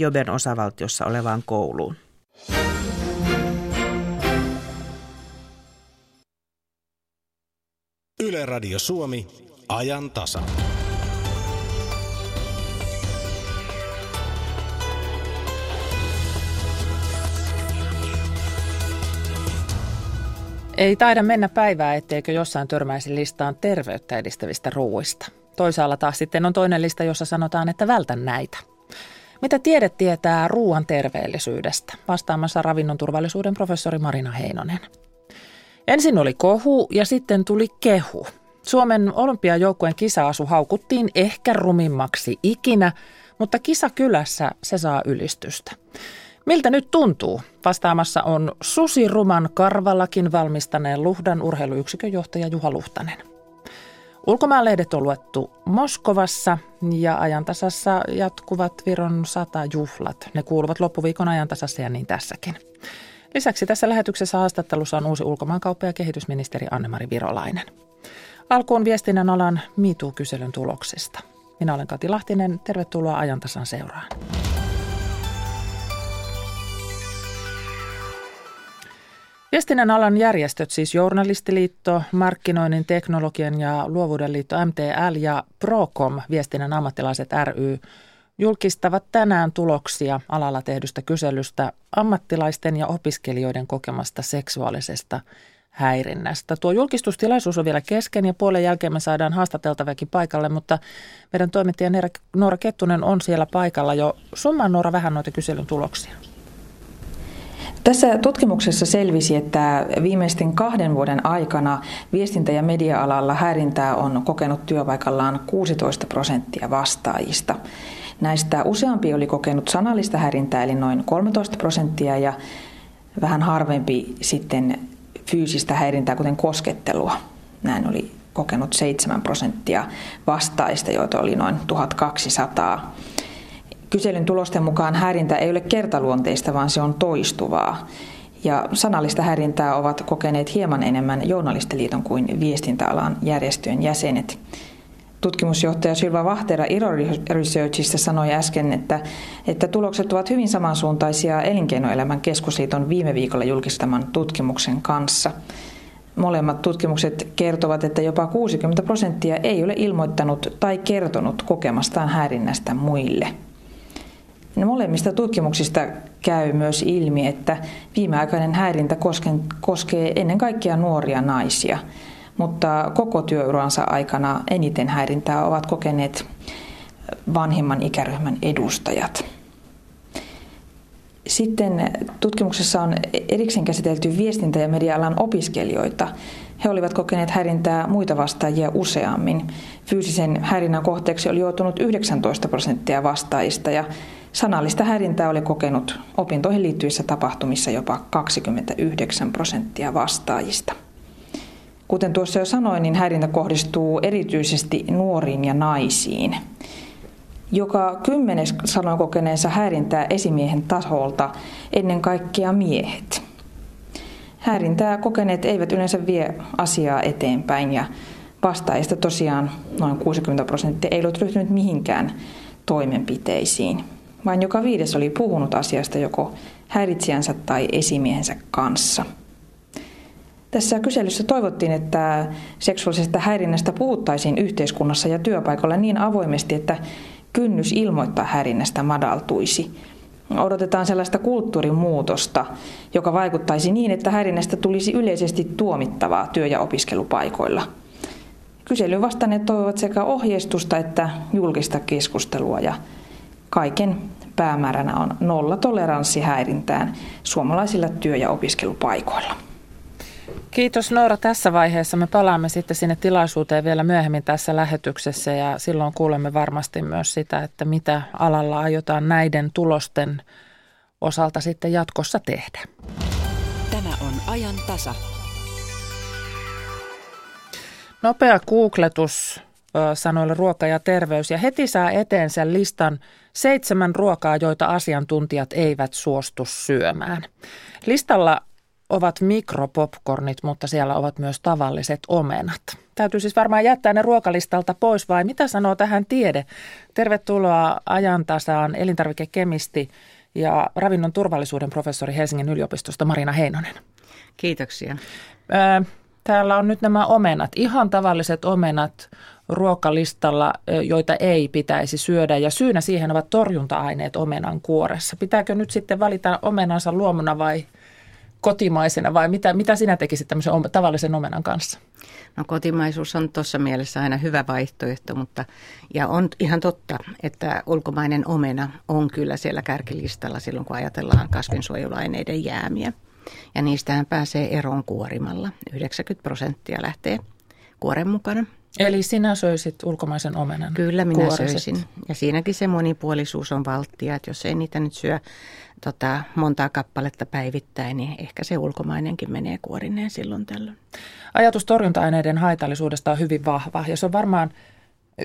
Joben osavaltiossa olevaan kouluun. Yle Radio Suomi, ajan tasa. Ei taida mennä päivää, etteikö jossain törmäisi listaan terveyttä edistävistä ruuista. Toisaalla taas sitten on toinen lista, jossa sanotaan, että vältän näitä. Mitä tiede tietää ruoan terveellisyydestä? Vastaamassa ravinnon turvallisuuden professori Marina Heinonen. Ensin oli kohu ja sitten tuli kehu. Suomen olympiajoukkueen kisaasu haukuttiin ehkä rumimmaksi ikinä, mutta kisakylässä se saa ylistystä. Miltä nyt tuntuu? Vastaamassa on Susi Ruman karvallakin valmistaneen Luhdan urheiluyksikön johtaja Juha Luhtanen. Ulkomaanlehdet on luettu Moskovassa ja ajantasassa jatkuvat Viron sata juhlat. Ne kuuluvat loppuviikon ajantasassa ja niin tässäkin. Lisäksi tässä lähetyksessä haastattelussa on uusi ulkomaankauppa- ja kehitysministeri Anne-Mari Virolainen. Alkuun viestinnän alan MeToo-kyselyn tuloksista. Minä olen Kati Lahtinen. Tervetuloa ajantasan seuraan. Viestinnän alan järjestöt, siis Journalistiliitto, Markkinoinnin, teknologian ja luovuuden liitto MTL ja Procom, viestinnän ammattilaiset ry, julkistavat tänään tuloksia alalla tehdystä kyselystä ammattilaisten ja opiskelijoiden kokemasta seksuaalisesta häirinnästä. Tuo julkistustilaisuus on vielä kesken ja puolen jälkeen me saadaan haastateltavakin paikalle, mutta meidän toimittaja Noora Kettunen on siellä paikalla jo. Summaan Noora vähän noita kyselyn tuloksia. Tässä tutkimuksessa selvisi, että viimeisten kahden vuoden aikana viestintä- ja media-alalla häirintää on kokenut työpaikallaan 16 prosenttia vastaajista. Näistä useampi oli kokenut sanallista häirintää, eli noin 13 prosenttia, ja vähän harvempi sitten fyysistä häirintää, kuten koskettelua. Näin oli kokenut 7 prosenttia vastaajista, joita oli noin 1200. Kyselyn tulosten mukaan häirintä ei ole kertaluonteista, vaan se on toistuvaa. Ja sanallista häirintää ovat kokeneet hieman enemmän Journalistiliiton kuin viestintäalan järjestöjen jäsenet. Tutkimusjohtaja Sylva Vahtera Iro Researchista sanoi äsken, että, että tulokset ovat hyvin samansuuntaisia Elinkeinoelämän keskusliiton viime viikolla julkistaman tutkimuksen kanssa. Molemmat tutkimukset kertovat, että jopa 60 prosenttia ei ole ilmoittanut tai kertonut kokemastaan häirinnästä muille. No, molemmista tutkimuksista käy myös ilmi, että viimeaikainen häirintä koskee ennen kaikkea nuoria naisia, mutta koko työuransa aikana eniten häirintää ovat kokeneet vanhimman ikäryhmän edustajat. Sitten tutkimuksessa on erikseen käsitelty viestintä- ja media-alan opiskelijoita. He olivat kokeneet häirintää muita vastaajia useammin. Fyysisen häirinnän kohteeksi oli joutunut 19 prosenttia vastaajista ja Sanallista häirintää oli kokenut opintoihin liittyvissä tapahtumissa jopa 29 prosenttia vastaajista. Kuten tuossa jo sanoin, niin häirintä kohdistuu erityisesti nuoriin ja naisiin. Joka kymmenes sanoi kokeneensa häirintää esimiehen tasolta ennen kaikkea miehet. Häirintää kokeneet eivät yleensä vie asiaa eteenpäin ja vastaajista tosiaan noin 60 prosenttia ei ollut ryhtynyt mihinkään toimenpiteisiin. Vain joka viides oli puhunut asiasta joko häiritsijänsä tai esimiehensä kanssa. Tässä kyselyssä toivottiin, että seksuaalisesta häirinnästä puhuttaisiin yhteiskunnassa ja työpaikalla niin avoimesti, että kynnys ilmoittaa häirinnästä madaltuisi. Odotetaan sellaista kulttuurimuutosta, joka vaikuttaisi niin, että häirinnästä tulisi yleisesti tuomittavaa työ- ja opiskelupaikoilla. Kyselyn vastanneet toivovat sekä ohjeistusta että julkista keskustelua ja kaiken päämääränä on nolla toleranssi häirintään suomalaisilla työ- ja opiskelupaikoilla. Kiitos Noora tässä vaiheessa. Me palaamme sitten sinne tilaisuuteen vielä myöhemmin tässä lähetyksessä ja silloin kuulemme varmasti myös sitä, että mitä alalla aiotaan näiden tulosten osalta sitten jatkossa tehdä. Tämä on ajan tasa. Nopea googletus sanoilla ruoka ja terveys ja heti saa eteensä listan seitsemän ruokaa, joita asiantuntijat eivät suostu syömään. Listalla ovat mikropopcornit, mutta siellä ovat myös tavalliset omenat. Täytyy siis varmaan jättää ne ruokalistalta pois vai mitä sanoo tähän tiede? Tervetuloa ajantasaan elintarvikekemisti ja ravinnon turvallisuuden professori Helsingin yliopistosta Marina Heinonen. Kiitoksia. Täällä on nyt nämä omenat, ihan tavalliset omenat ruokalistalla, joita ei pitäisi syödä. Ja syynä siihen ovat torjunta-aineet omenan kuoressa. Pitääkö nyt sitten valita omenansa luomuna vai kotimaisena vai mitä, mitä sinä tekisit tämmöisen tavallisen omenan kanssa? No kotimaisuus on tuossa mielessä aina hyvä vaihtoehto, mutta ja on ihan totta, että ulkomainen omena on kyllä siellä kärkilistalla silloin, kun ajatellaan kasvinsuojeluaineiden jäämiä. Ja niistähän pääsee eroon kuorimalla. 90 prosenttia lähtee kuoren mukana. Eli sinä söisit ulkomaisen omenan? Kyllä minä kuoriset. söisin. Ja siinäkin se monipuolisuus on valttia, että jos ei niitä nyt syö tota, montaa kappaletta päivittäin, niin ehkä se ulkomainenkin menee kuorineen silloin tällöin. Ajatus torjunta-aineiden haitallisuudesta on hyvin vahva ja se on varmaan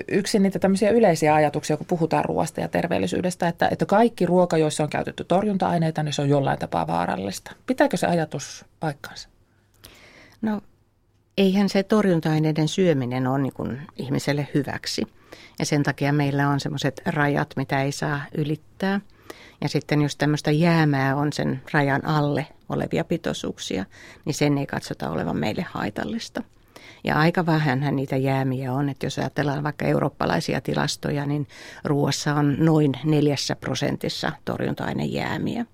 yksi niitä tämmöisiä yleisiä ajatuksia, kun puhutaan ruoasta ja terveellisyydestä, että, että kaikki ruoka, joissa on käytetty torjunta-aineita, niin se on jollain tapaa vaarallista. Pitääkö se ajatus paikkaansa? No eihän se torjunta-aineiden syöminen ole niin ihmiselle hyväksi. Ja sen takia meillä on semmoiset rajat, mitä ei saa ylittää. Ja sitten jos tämmöistä jäämää on sen rajan alle olevia pitoisuuksia, niin sen ei katsota olevan meille haitallista. Ja aika vähän niitä jäämiä on, että jos ajatellaan vaikka eurooppalaisia tilastoja, niin ruoassa on noin neljässä prosentissa torjunta-ainejäämiä.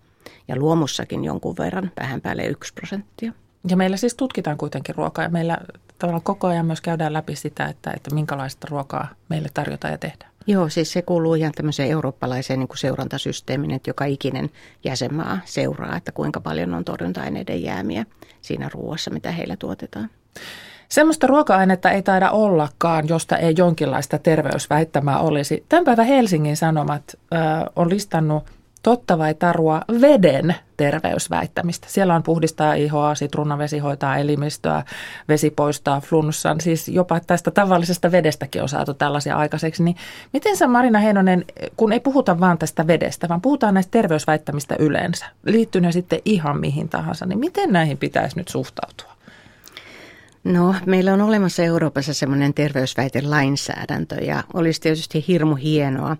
Ja luomussakin jonkun verran, vähän päälle yksi prosenttia. Ja meillä siis tutkitaan kuitenkin ruokaa ja meillä tavallaan koko ajan myös käydään läpi sitä, että, että minkälaista ruokaa meille tarjotaan ja tehdään. Joo, siis se kuuluu ihan tämmöiseen eurooppalaiseen niin kuin seurantasysteemiin, että joka ikinen jäsenmaa seuraa, että kuinka paljon on torjunta-aineiden jäämiä siinä ruoassa, mitä heillä tuotetaan. Semmoista ruoka-ainetta ei taida ollakaan, josta ei jonkinlaista terveysväittämää olisi. Tämän päivän Helsingin Sanomat ö, on listannut totta vai tarua veden terveysväittämistä. Siellä on puhdistaa ihoa, sitruunavesi hoitaa elimistöä, vesi poistaa flunssan. Siis jopa tästä tavallisesta vedestäkin on saatu tällaisia aikaiseksi. Niin miten sä Marina Heinonen, kun ei puhuta vaan tästä vedestä, vaan puhutaan näistä terveysväittämistä yleensä, liittyy ne sitten ihan mihin tahansa, niin miten näihin pitäisi nyt suhtautua? No, meillä on olemassa Euroopassa semmoinen terveysväitelainsäädäntö ja olisi tietysti hirmu hienoa,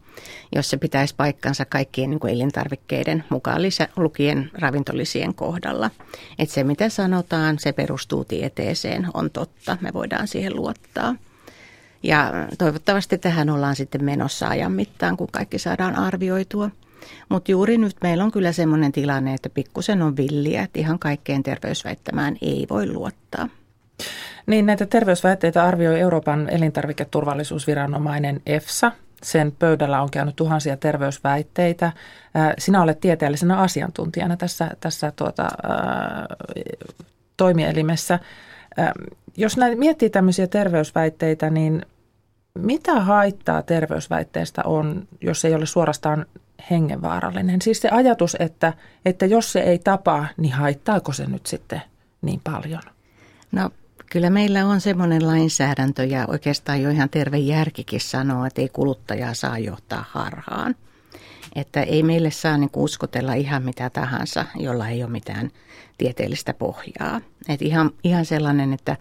jos se pitäisi paikkansa kaikkien niin kuin elintarvikkeiden mukaan lisä, lukien ravintolisien kohdalla. Että se mitä sanotaan, se perustuu tieteeseen, on totta, me voidaan siihen luottaa. Ja toivottavasti tähän ollaan sitten menossa ajan mittaan, kun kaikki saadaan arvioitua. Mutta juuri nyt meillä on kyllä semmoinen tilanne, että pikkusen on villiä, että ihan kaikkeen terveysväittämään ei voi luottaa. Niin näitä terveysväitteitä arvioi Euroopan elintarviketurvallisuusviranomainen EFSA. Sen pöydällä on käynyt tuhansia terveysväitteitä. Sinä olet tieteellisenä asiantuntijana tässä, tässä tuota, ää, toimielimessä. Jos näin miettii tämmöisiä terveysväitteitä, niin mitä haittaa terveysväitteestä on, jos ei ole suorastaan hengenvaarallinen? Siis se ajatus, että, että jos se ei tapa, niin haittaako se nyt sitten niin paljon? No Kyllä meillä on semmoinen lainsäädäntö ja oikeastaan jo ihan terve järkikin sanoo, että ei kuluttajaa saa johtaa harhaan. Että ei meille saa niin uskotella ihan mitä tahansa, jolla ei ole mitään tieteellistä pohjaa. Et ihan, ihan sellainen, että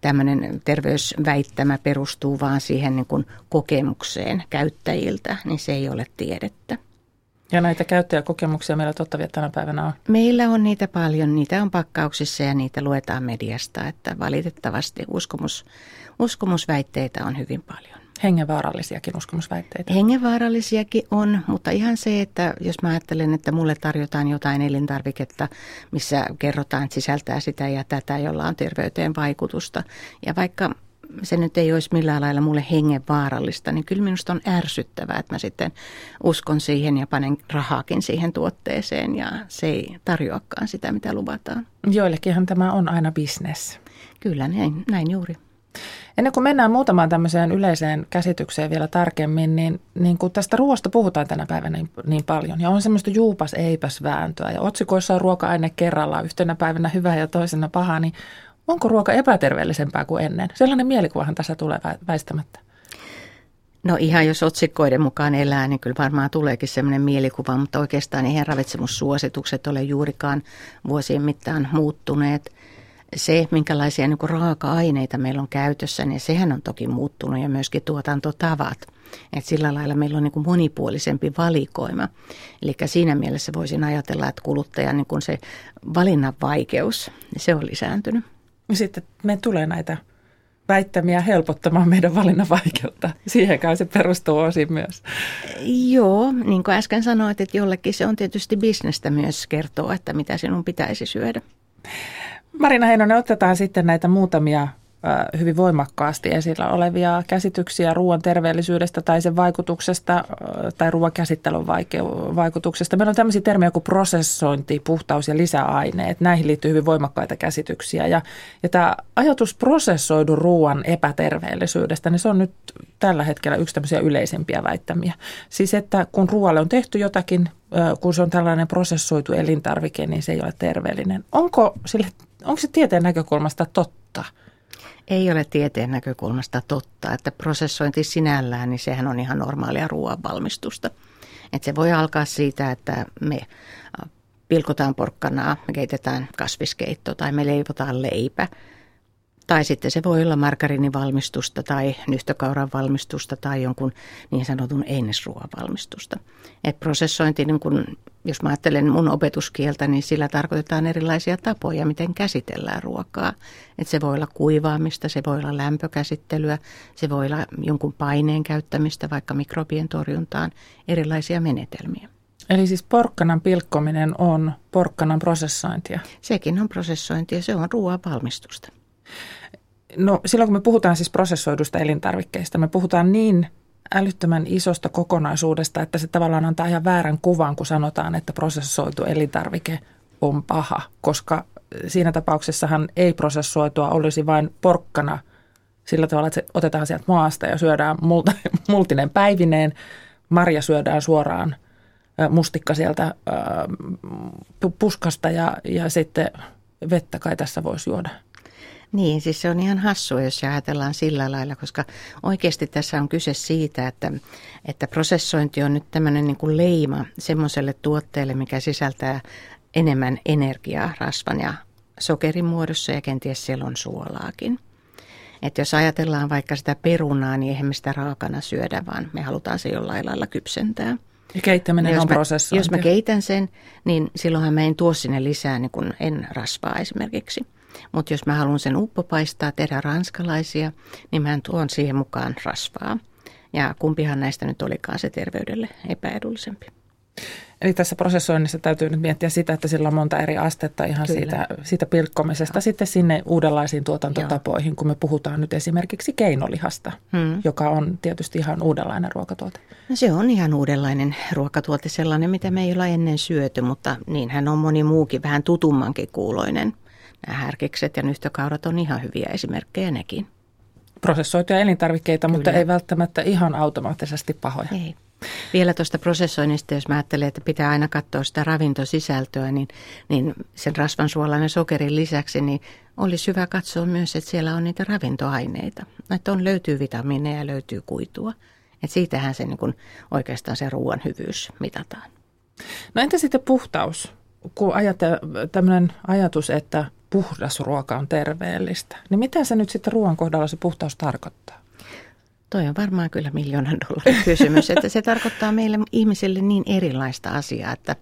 tämmöinen terveysväittämä perustuu vaan siihen niin kuin kokemukseen käyttäjiltä, niin se ei ole tiedettä. Ja näitä käyttäjäkokemuksia meillä totta vielä tänä päivänä on? Meillä on niitä paljon. Niitä on pakkauksissa ja niitä luetaan mediasta. Että valitettavasti uskomus, uskomusväitteitä on hyvin paljon. Hengenvaarallisiakin uskomusväitteitä? Hengenvaarallisiakin on, mutta ihan se, että jos mä ajattelen, että mulle tarjotaan jotain elintarviketta, missä kerrotaan, että sisältää sitä ja tätä, jolla on terveyteen vaikutusta. Ja vaikka se nyt ei olisi millään lailla mulle hengenvaarallista, niin kyllä minusta on ärsyttävää, että mä sitten uskon siihen ja panen rahaakin siihen tuotteeseen ja se ei tarjoakaan sitä, mitä luvataan. Joillekinhan tämä on aina bisnes. Kyllä, näin, näin juuri. Ennen kuin mennään muutamaan tämmöiseen yleiseen käsitykseen vielä tarkemmin, niin, niin kun tästä ruoasta puhutaan tänä päivänä niin, niin paljon. Ja on semmoista juupas eipäs vääntöä ja otsikoissa on ruoka-aine kerrallaan yhtenä päivänä hyvä ja toisena paha, niin onko ruoka epäterveellisempää kuin ennen? Sellainen mielikuvahan tässä tulee väistämättä. No ihan jos otsikkoiden mukaan elää, niin kyllä varmaan tuleekin sellainen mielikuva, mutta oikeastaan eihän ravitsemussuositukset ole juurikaan vuosien mittaan muuttuneet. Se, minkälaisia niin raaka-aineita meillä on käytössä, niin sehän on toki muuttunut ja myöskin tuotantotavat. Et sillä lailla meillä on niin kuin monipuolisempi valikoima. Eli siinä mielessä voisin ajatella, että kuluttajan niin se valinnan vaikeus, se on lisääntynyt. Sitten me tulee näitä väittämiä helpottamaan meidän valinnan vaikeutta. Siihenkään se perustuu osin myös. Joo, niin kuin äsken sanoit, että jollekin se on tietysti bisnestä myös kertoa, että mitä sinun pitäisi syödä. Marina Heinonen, otetaan sitten näitä muutamia hyvin voimakkaasti esillä olevia käsityksiä ruoan terveellisyydestä tai sen vaikutuksesta tai ruoan käsittelyn vaikutuksesta. Meillä on tämmöisiä termejä kuin prosessointi, puhtaus ja lisäaineet. Näihin liittyy hyvin voimakkaita käsityksiä. Ja, ja tämä ajatus prosessoidun ruoan epäterveellisyydestä, niin se on nyt tällä hetkellä yksi tämmöisiä yleisempiä väittämiä. Siis että kun ruoalle on tehty jotakin, kun se on tällainen prosessoitu elintarvike, niin se ei ole terveellinen. Onko, sille, onko se tieteen näkökulmasta totta? Ei ole tieteen näkökulmasta totta, että prosessointi sinällään, niin sehän on ihan normaalia ruoanvalmistusta. Että se voi alkaa siitä, että me pilkotaan porkkanaa, me keitetään kasviskeitto tai me leivotaan leipä – tai sitten se voi olla margarinivalmistusta tai nyhtökauran valmistusta tai jonkun niin sanotun einesruoan valmistusta. Et prosessointi, niin kun, jos mä ajattelen mun opetuskieltä, niin sillä tarkoitetaan erilaisia tapoja, miten käsitellään ruokaa. Et se voi olla kuivaamista, se voi olla lämpökäsittelyä, se voi olla jonkun paineen käyttämistä vaikka mikrobien torjuntaan, erilaisia menetelmiä. Eli siis porkkanan pilkkominen on porkkanan prosessointia? Sekin on prosessointia, se on ruoan valmistusta. No silloin kun me puhutaan siis prosessoidusta elintarvikkeista, me puhutaan niin älyttömän isosta kokonaisuudesta, että se tavallaan antaa ihan väärän kuvan, kun sanotaan, että prosessoitu elintarvike on paha, koska siinä tapauksessahan ei-prosessoitua olisi vain porkkana sillä tavalla, että se otetaan sieltä maasta ja syödään multinen päivineen, marja syödään suoraan mustikka sieltä puskasta ja, ja sitten vettä kai tässä voisi juoda. Niin, siis se on ihan hassua, jos ajatellaan sillä lailla, koska oikeasti tässä on kyse siitä, että, että prosessointi on nyt tämmöinen niin kuin leima semmoiselle tuotteelle, mikä sisältää enemmän energiaa rasvan ja sokerin muodossa ja kenties siellä on suolaakin. Että jos ajatellaan vaikka sitä perunaa, niin eihän me sitä raakana syödä, vaan me halutaan se jollain lailla kypsentää. Ja keittäminen jos on mä, prosessointi. Jos mä keitän sen, niin silloinhan mä en tuo sinne lisää niin kuin en rasvaa esimerkiksi. Mutta jos mä haluan sen uppopaistaa, tehdä ranskalaisia, niin mä tuon siihen mukaan rasvaa. Ja kumpihan näistä nyt olikaan se terveydelle epäedullisempi. Eli tässä prosessoinnissa täytyy nyt miettiä sitä, että sillä on monta eri astetta ihan siitä, siitä pilkkomisesta Joo. sitten sinne uudenlaisiin tuotantotapoihin, Joo. kun me puhutaan nyt esimerkiksi keinolihasta, hmm. joka on tietysti ihan uudenlainen ruokatuote. No se on ihan uudenlainen ruokatuote, sellainen mitä me ei olla ennen syöty, mutta niinhän on moni muukin vähän tutummankin kuuloinen nämä härkikset ja nyhtökaurat on ihan hyviä esimerkkejä nekin. Prosessoituja elintarvikkeita, Kyllä. mutta ei välttämättä ihan automaattisesti pahoja. Ei. Vielä tuosta prosessoinnista, jos mä ajattelen, että pitää aina katsoa sitä ravintosisältöä, niin, niin sen rasvansuolainen sokerin lisäksi, niin olisi hyvä katsoa myös, että siellä on niitä ravintoaineita. Että on, löytyy vitamiineja ja löytyy kuitua. Että siitähän se niin kuin oikeastaan se ruoan hyvyys mitataan. No entä sitten puhtaus? Kun ajattelee tämmöinen ajatus, että puhdas ruoka on terveellistä. Niin mitä se nyt sitten ruoan kohdalla se puhtaus tarkoittaa? Toi on varmaan kyllä miljoonan dollarin kysymys, että se tarkoittaa meille ihmisille niin erilaista asiaa, että,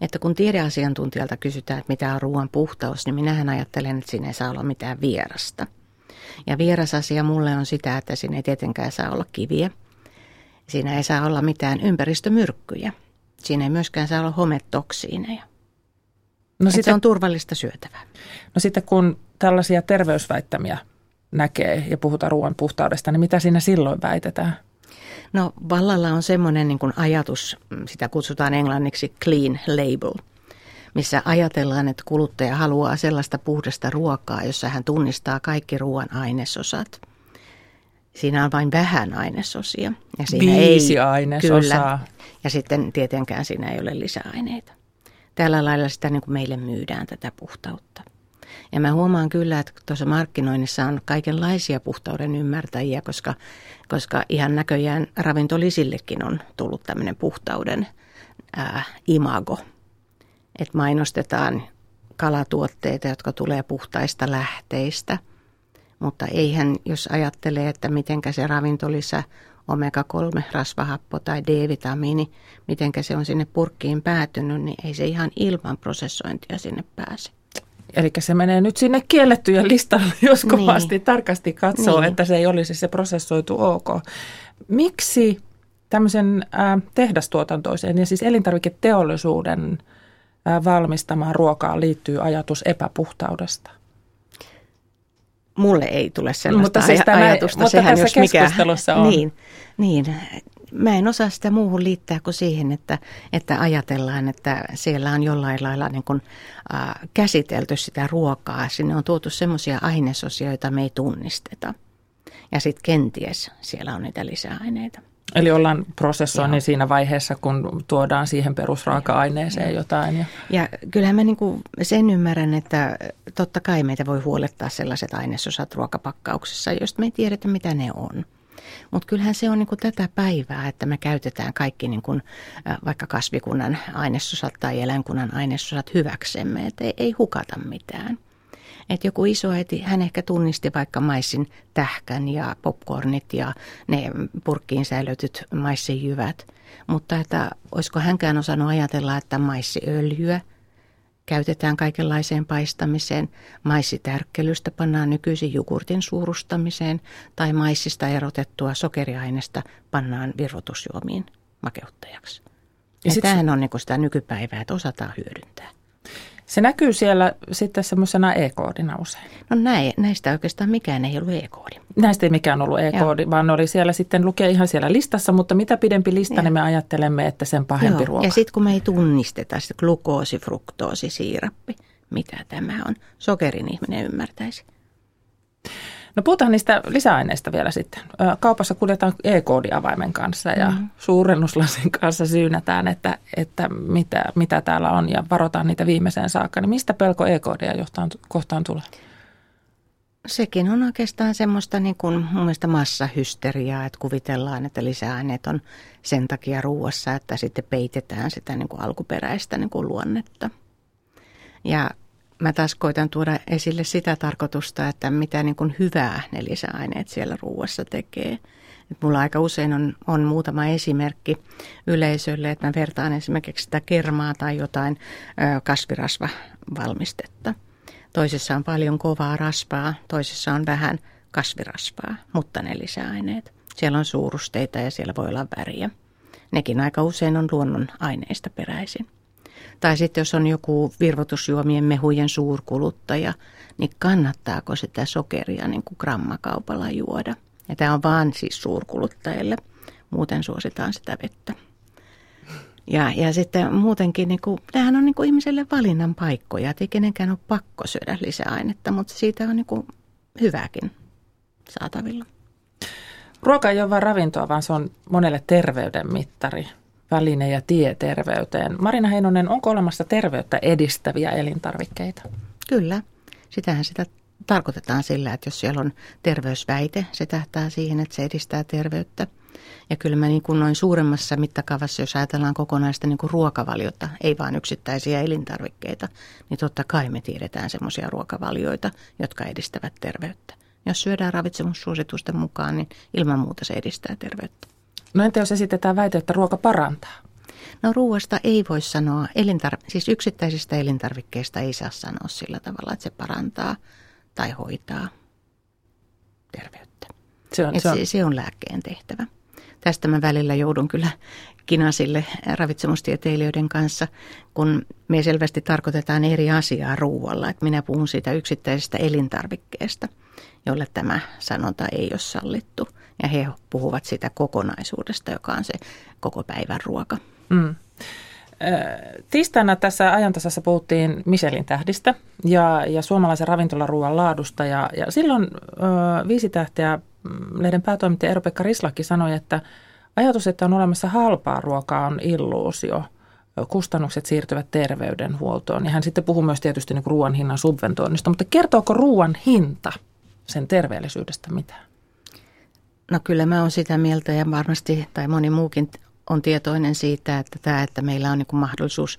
että kun tiedeasiantuntijalta kysytään, että mitä on ruoan puhtaus, niin minähän ajattelen, että siinä ei saa olla mitään vierasta. Ja vieras asia mulle on sitä, että siinä ei tietenkään saa olla kiviä. Siinä ei saa olla mitään ympäristömyrkkyjä. Siinä ei myöskään saa olla hometoksiineja. No sitten, se on turvallista syötävää. No sitten kun tällaisia terveysväittämiä näkee ja puhutaan ruoan puhtaudesta, niin mitä siinä silloin väitetään? No vallalla on semmoinen niin ajatus, sitä kutsutaan englanniksi clean label, missä ajatellaan, että kuluttaja haluaa sellaista puhdasta ruokaa, jossa hän tunnistaa kaikki ruoan ainesosat. Siinä on vain vähän ainesosia. Ja siinä Viisi ei, ainesosaa. Kyllä, ja sitten tietenkään siinä ei ole lisäaineita. Tällä lailla sitä niin kuin meille myydään tätä puhtautta. Ja mä huomaan kyllä, että tuossa markkinoinnissa on kaikenlaisia puhtauden ymmärtäjiä, koska, koska ihan näköjään ravintolisillekin on tullut tämmöinen puhtauden ää, imago. Että mainostetaan kalatuotteita, jotka tulee puhtaista lähteistä. Mutta eihän, jos ajattelee, että mitenkä se ravintolisä omega-3 rasvahappo tai D-vitamiini, mitenkä se on sinne purkkiin päätynyt, niin ei se ihan ilman prosessointia sinne pääse. Eli se menee nyt sinne kiellettyjen listalle, jos niin. kovasti niin. tarkasti katsoo, niin. että se ei olisi se prosessoitu ok. Miksi tämmöisen äh, tehdastuotantoiseen ja siis elintarviketeollisuuden äh, valmistamaan ruokaan liittyy ajatus epäpuhtaudesta? Mulle ei tule sellaista mutta siis tämä, ajatusta. Mutta Sehän tässä jos keskustelussa mikä, on. Niin, niin, mä en osaa sitä muuhun liittää kuin siihen, että, että ajatellaan, että siellä on jollain lailla niin kuin, äh, käsitelty sitä ruokaa. Sinne on tuotu semmoisia ainesosia, joita me ei tunnisteta. Ja sitten kenties siellä on niitä lisäaineita. Eli ollaan prosessoinnin siinä vaiheessa, kun tuodaan siihen perusraaka-aineeseen Joo. jotain. Ja, ja kyllähän mä niin kuin sen ymmärrän, että totta kai meitä voi huolettaa sellaiset ainesosat ruokapakkauksessa, joista me ei tiedetä, mitä ne on. Mutta kyllähän se on niin kuin tätä päivää, että me käytetään kaikki niin kuin, vaikka kasvikunnan ainesosat tai eläinkunnan ainesosat hyväksemme, että ei, ei hukata mitään. Et joku isoäiti, hän ehkä tunnisti vaikka maissin tähkän ja popcornit ja ne purkkiin säilytyt maissijyvät. Mutta että olisiko hänkään osannut ajatella, että maissiöljyä – käytetään kaikenlaiseen paistamiseen. Maissitärkkelystä pannaan nykyisin jogurtin suurustamiseen tai maissista erotettua sokeriainesta pannaan virvotusjuomiin makeuttajaksi. Ja, ja tämähän on niin sitä nykypäivää, että osataan hyödyntää. Se näkyy siellä sitten semmoisena e-koodina usein. No näin, näistä oikeastaan mikään ei ollut e-koodi. Näistä ei mikään ollut e-koodi, Joo. vaan ne oli siellä sitten lukee ihan siellä listassa, mutta mitä pidempi lista, Joo. niin me ajattelemme, että sen pahempi Joo. ruoka. Ja sitten kun me ei tunnisteta sitä glukoosi, fruktoosi, siirappi, mitä tämä on, sokerin ihminen ymmärtäisi. No puhutaan niistä lisäaineista vielä sitten. Kaupassa kuljetaan e-koodiavaimen kanssa ja mm. suurennuslasin kanssa syynätään, että, että mitä, mitä täällä on ja varotaan niitä viimeiseen saakka. Niin mistä pelko e-koodia johtaan, kohtaan tulee? Sekin on oikeastaan semmoista niin kuin mun mielestä massahysteriaa, että kuvitellaan, että lisäaineet on sen takia ruuassa, että sitten peitetään sitä niin kuin alkuperäistä niin kuin luonnetta. Ja mä taas koitan tuoda esille sitä tarkoitusta, että mitä niin kuin hyvää ne lisäaineet siellä ruuassa tekee. Et mulla aika usein on, on muutama esimerkki yleisölle, että mä vertaan esimerkiksi sitä kermaa tai jotain ö, kasvirasvavalmistetta. Toisessa on paljon kovaa rasvaa, toisessa on vähän kasvirasvaa, mutta ne lisäaineet. Siellä on suurusteita ja siellä voi olla väriä. Nekin aika usein on luonnon aineista peräisin. Tai sitten jos on joku virvotusjuomien mehujen suurkuluttaja, niin kannattaako sitä sokeria niin kuin grammakaupalla juoda? Ja tämä on vaan siis suurkuluttajille. Muuten suositaan sitä vettä. Ja, ja sitten muutenkin, niin kuin, tämähän on niin kuin ihmiselle valinnan paikkoja, ei kenenkään ole pakko syödä lisäainetta, mutta siitä on niin kuin hyvääkin saatavilla. Ruoka ei ole vain ravintoa, vaan se on monelle terveyden mittari väline ja tie terveyteen. Marina Heinonen, onko olemassa terveyttä edistäviä elintarvikkeita? Kyllä. Sitähän sitä tarkoitetaan sillä, että jos siellä on terveysväite, se tähtää siihen, että se edistää terveyttä. Ja kyllä mä niin kuin noin suuremmassa mittakaavassa, jos ajatellaan kokonaista niin kuin ruokavaliota, ei vain yksittäisiä elintarvikkeita, niin totta kai me tiedetään semmoisia ruokavalioita, jotka edistävät terveyttä. Jos syödään ravitsemussuositusten mukaan, niin ilman muuta se edistää terveyttä. No entä jos esitetään väite, että ruoka parantaa? No ruoasta ei voi sanoa, elintar- siis yksittäisistä elintarvikkeista ei saa sanoa sillä tavalla, että se parantaa tai hoitaa terveyttä. Se on, se on. Se, se on lääkkeen tehtävä. Tästä mä välillä joudun kyllä kinasille ravitsemustieteilijöiden kanssa, kun me selvästi tarkoitetaan eri asiaa ruualla. Että minä puhun siitä yksittäisestä elintarvikkeesta, jolle tämä sanonta ei ole sallittu. Ja he puhuvat sitä kokonaisuudesta, joka on se koko päivän ruoka. Mm. Tiistaina tässä ajantasassa puhuttiin Michelin tähdistä ja, ja suomalaisen ravintolaruuan laadusta. Ja, ja silloin ö, viisi tähteä mm, lehden päätoimittaja Eero-Pekka Rislakki sanoi, että ajatus, että on olemassa halpaa ruokaa on illuusio. kustannukset siirtyvät terveydenhuoltoon. Ja hän sitten puhuu myös tietysti niin ruoan hinnan subventoinnista, mutta kertooko ruoan hinta sen terveellisyydestä mitään? No kyllä mä oon sitä mieltä ja varmasti, tai moni muukin on tietoinen siitä, että tämä, että meillä on niin mahdollisuus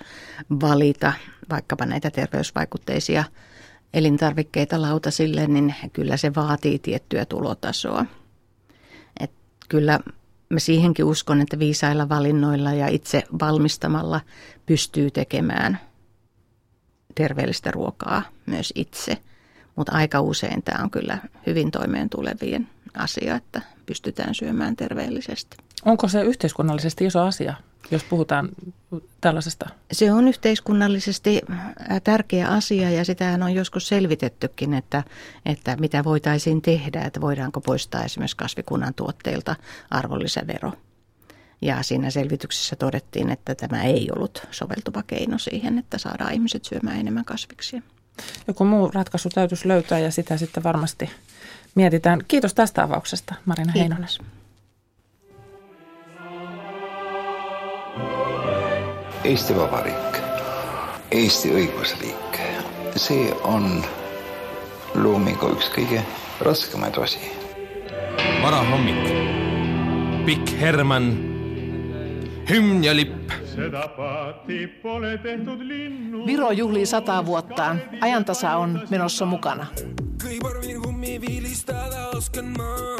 valita vaikkapa näitä terveysvaikutteisia elintarvikkeita lautasille, niin kyllä se vaatii tiettyä tulotasoa. Et kyllä mä siihenkin uskon, että viisailla valinnoilla ja itse valmistamalla pystyy tekemään terveellistä ruokaa myös itse. Mutta aika usein tämä on kyllä hyvin toimeen tulevien asia, että pystytään syömään terveellisesti. Onko se yhteiskunnallisesti iso asia, jos puhutaan tällaisesta? Se on yhteiskunnallisesti tärkeä asia ja sitä on joskus selvitettykin, että, että mitä voitaisiin tehdä, että voidaanko poistaa esimerkiksi kasvikunnan tuotteilta arvonlisävero. Ja siinä selvityksessä todettiin, että tämä ei ollut soveltuva keino siihen, että saadaan ihmiset syömään enemmän kasviksia. Joku muu ratkaisu täytyisi löytää ja sitä sitten varmasti mietitään. Kiitos tästä avauksesta, Marina Kiitos. Heinonen. Eesti Vabariik, Eesti õigusriik, see on loomingu üks kõige raskemaid osi. varahommik, pikk Herman, hümn ja lipp. Viro juhlii sata vuottaan. Ajantasa on menossa mukana. Kõi parvin kummi viilistada oskan ma,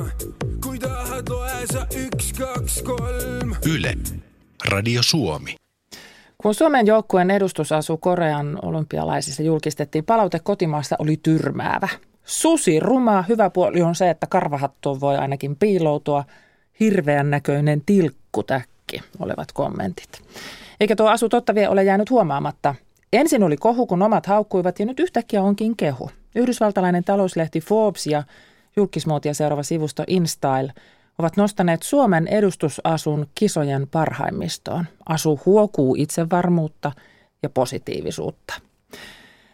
kui tahad loe sa üks, kaks, kolm. Yle, Radio Suomi. Kun Suomen joukkueen edustus asuu Korean olympialaisissa, julkistettiin palaute kotimaassa oli tyrmäävä. Susi rumaa, hyvä puoli on se, että karvahattuun voi ainakin piiloutua. Hirveän näköinen tilkkutäkki olevat kommentit. Eikä tuo asu totta vielä ole jäänyt huomaamatta. Ensin oli kohu, kun omat haukkuivat ja nyt yhtäkkiä onkin kehu. Yhdysvaltalainen talouslehti Forbes ja julkismuotia seuraava sivusto InStyle – ovat nostaneet Suomen edustusasun kisojen parhaimmistoon. Asu huokuu itsevarmuutta ja positiivisuutta.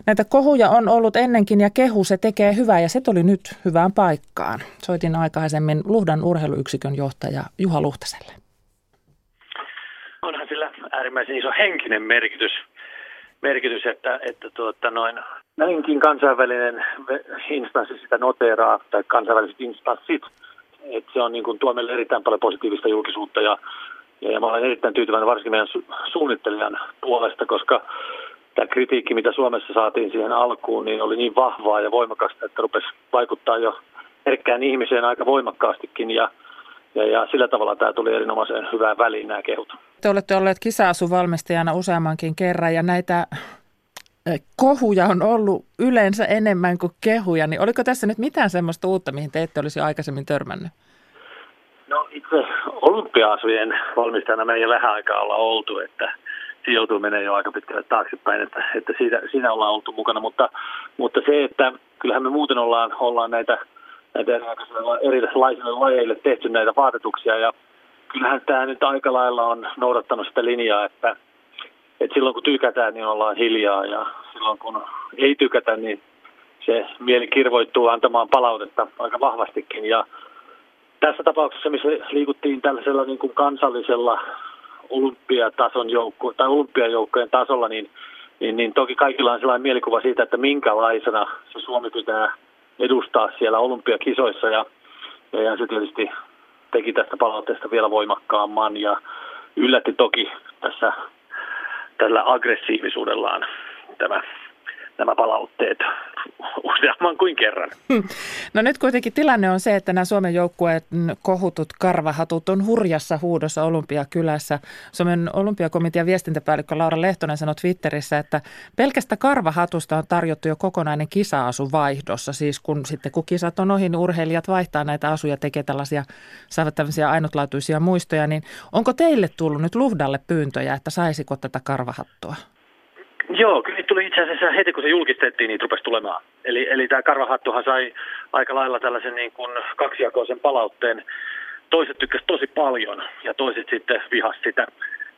Näitä kohuja on ollut ennenkin ja kehu se tekee hyvää ja se tuli nyt hyvään paikkaan. Soitin aikaisemmin Luhdan urheiluyksikön johtaja Juha Luhtaselle. Onhan sillä äärimmäisen iso henkinen merkitys, merkitys että, että tuota noin, näinkin kansainvälinen instanssi sitä noteraa, tai kansainväliset instanssit – että se on niin kuin, tuo meille erittäin paljon positiivista julkisuutta ja, ja, ja mä olen erittäin tyytyväinen varsinkin meidän su- suunnittelijan puolesta, koska tämä kritiikki, mitä Suomessa saatiin siihen alkuun, niin oli niin vahvaa ja voimakasta, että rupesi vaikuttaa jo herkkään ihmiseen aika voimakkaastikin ja, ja, ja sillä tavalla tämä tuli erinomaisen hyvään väliin nämä kehut. Te olette olleet kisa-asuvalmistajana useammankin kerran ja näitä kohuja on ollut yleensä enemmän kuin kehuja, niin oliko tässä nyt mitään semmoista uutta, mihin te ette olisi aikaisemmin törmännyt? No itse olympiaasujen valmistajana me ei vähän aikaa olla oltu, että se joutuu menemään jo aika pitkälle taaksepäin, että, että siitä, siinä ollaan oltu mukana, mutta, mutta se, että kyllähän me muuten ollaan, ollaan näitä, näitä erilaisille lajeille tehty näitä vaatetuksia ja kyllähän tämä nyt aika lailla on noudattanut sitä linjaa, että et silloin kun tykätään, niin ollaan hiljaa ja silloin kun ei tykätä, niin se mieli kirvoittuu antamaan palautetta aika vahvastikin. Ja tässä tapauksessa, missä liikuttiin tällaisella niin kuin kansallisella olympiatason joukko, tai olympiajoukkojen tasolla, niin, niin, niin toki kaikilla on sellainen mielikuva siitä, että minkälaisena se Suomi pitää edustaa siellä olympiakisoissa. Ja, ja, ja se tietysti teki tästä palautteesta vielä voimakkaamman ja yllätti toki tässä tällä aggressiivisuudellaan tämä, nämä palautteet useamman kuin kerran. No nyt kuitenkin tilanne on se, että nämä Suomen joukkueen kohutut karvahatut on hurjassa huudossa Olympiakylässä. Suomen olympiakomitean viestintäpäällikkö Laura Lehtonen sanoi Twitterissä, että pelkästä karvahatusta on tarjottu jo kokonainen kisa-asu vaihdossa. Siis kun sitten kun kisat on ohi, niin urheilijat vaihtaa näitä asuja, tekee tällaisia, saavat tämmöisiä ainutlaatuisia muistoja. Niin onko teille tullut nyt Luhdalle pyyntöjä, että saisiko tätä karvahattua? Joo, kyllä tuli itse asiassa heti kun se julkistettiin, niin rupesi tulemaan. Eli, eli tämä karvahattuhan sai aika lailla tällaisen niin kuin kaksijakoisen palautteen. Toiset tykkäsivät tosi paljon ja toiset sitten vihas sitä.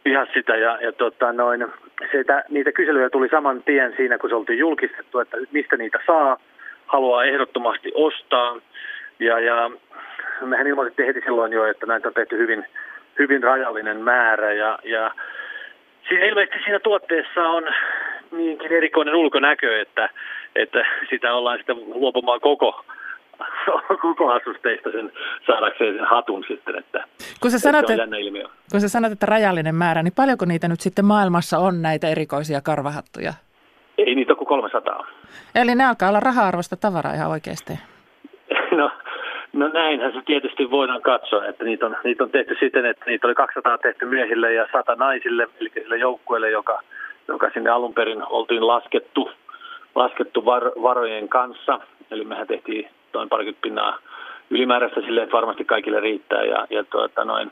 Vihas sitä ja, ja tota noin, sitä, niitä kyselyjä tuli saman tien siinä, kun se oltiin julkistettu, että mistä niitä saa, haluaa ehdottomasti ostaa. Ja, ja mehän ilmoitettiin heti silloin jo, että näitä on tehty hyvin, hyvin rajallinen määrä ja, ja Siinä ilmeisesti siinä tuotteessa on niinkin erikoinen ulkonäkö, että, että sitä ollaan sitten luopumaan koko koko asusteista sen saadakseen sen hatun sitten, että, kun sä sanot, että. Kun sä sanot, että rajallinen määrä, niin paljonko niitä nyt sitten maailmassa on näitä erikoisia karvahattuja? Ei niitä ole kuin 300. Eli ne alkaa olla raha-arvoista tavaraa ihan oikeasti. No, no näinhän se tietysti voidaan katsoa, että niitä on, niitä on tehty siten, että niitä oli 200 tehty miehille ja 100 naisille, eli sille joukkueelle, joka, joka sinne alun perin oltiin laskettu, laskettu var, varojen kanssa. Eli mehän tehtiin noin parikymmentä pinnaa ylimääräistä silleen, että varmasti kaikille riittää. Ja, ja tuota, noin,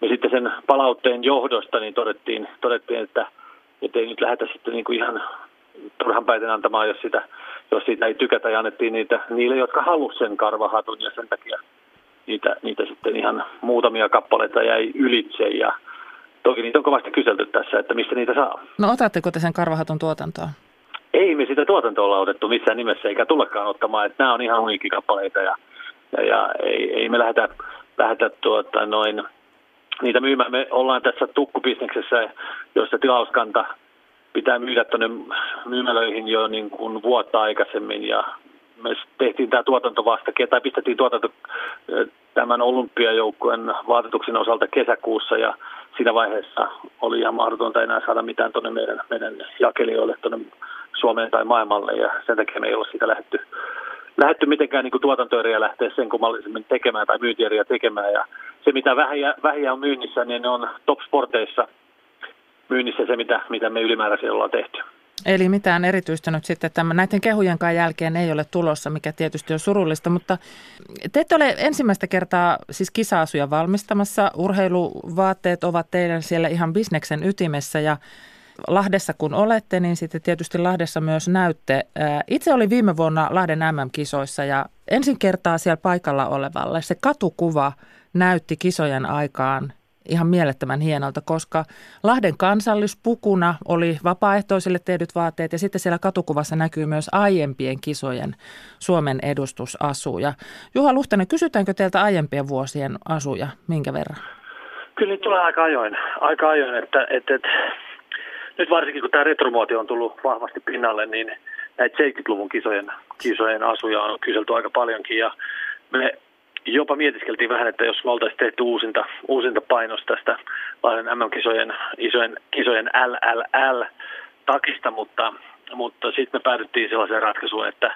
me sitten sen palautteen johdosta niin todettiin, todettiin että, että ei nyt lähdetä sitten niin kuin ihan turhan päiten antamaan, jos, sitä, jos siitä ei tykätä ja annettiin niitä niille, jotka halusivat sen karvahatun ja sen takia niitä, niitä sitten ihan muutamia kappaleita jäi ylitse ja toki niitä on kovasti kyselty tässä, että mistä niitä saa. No otatteko te sen karvahatun tuotantoon? Ei me sitä tuotantoa olla otettu missään nimessä eikä tullakaan ottamaan, että nämä on ihan uniikkikappaleita ja, ja, ja ei, ei me lähdetä, lähdetä tuota noin, niitä myymään. Me ollaan tässä tukkubisneksessä, jossa tilauskanta pitää myydä tuonne myymälöihin jo niin kuin vuotta aikaisemmin. Ja me tehtiin tämä tuotanto vasta, tai pistettiin tuotanto tämän olympiajoukkueen vaatetuksen osalta kesäkuussa. Ja siinä vaiheessa oli ihan mahdotonta enää saada mitään tuonne meidän, meidän jakelijoille tuonne Suomeen tai maailmalle. Ja sen takia me ei ole sitä lähdetty, lähdetty mitenkään niin tuotantoeriä lähteä sen kummallisemmin tekemään tai myyntieriä tekemään. Ja se mitä vähiä, vähiä on myynnissä, niin ne on top-sporteissa myynnissä se, mitä, mitä me ylimääräisiä ollaan tehty. Eli mitään erityistä nyt sitten tämän, näiden kehujenkaan jälkeen ei ole tulossa, mikä tietysti on surullista, mutta te ette ole ensimmäistä kertaa siis kisaasuja valmistamassa. Urheiluvaatteet ovat teidän siellä ihan bisneksen ytimessä ja Lahdessa kun olette, niin sitten tietysti Lahdessa myös näytte. Itse oli viime vuonna Lahden MM-kisoissa ja ensin kertaa siellä paikalla olevalle se katukuva näytti kisojen aikaan ihan mielettömän hienolta, koska Lahden kansallispukuna oli vapaaehtoisille tehdyt vaatteet ja sitten siellä katukuvassa näkyy myös aiempien kisojen Suomen edustusasuja. Juha Luhtanen, kysytäänkö teiltä aiempien vuosien asuja, minkä verran? Kyllä nyt tulee aika ajoin, aika ajoin että, että, että nyt varsinkin kun tämä retromuoti on tullut vahvasti pinnalle, niin näitä 70-luvun kisojen, kisojen asuja on kyselty aika paljonkin ja me jopa mietiskeltiin vähän, että jos me oltaisiin tehty uusinta, uusinta painos tästä Lahden MM-kisojen isojen, kisojen LLL-takista, mutta, mutta sitten me päädyttiin sellaiseen ratkaisuun, että,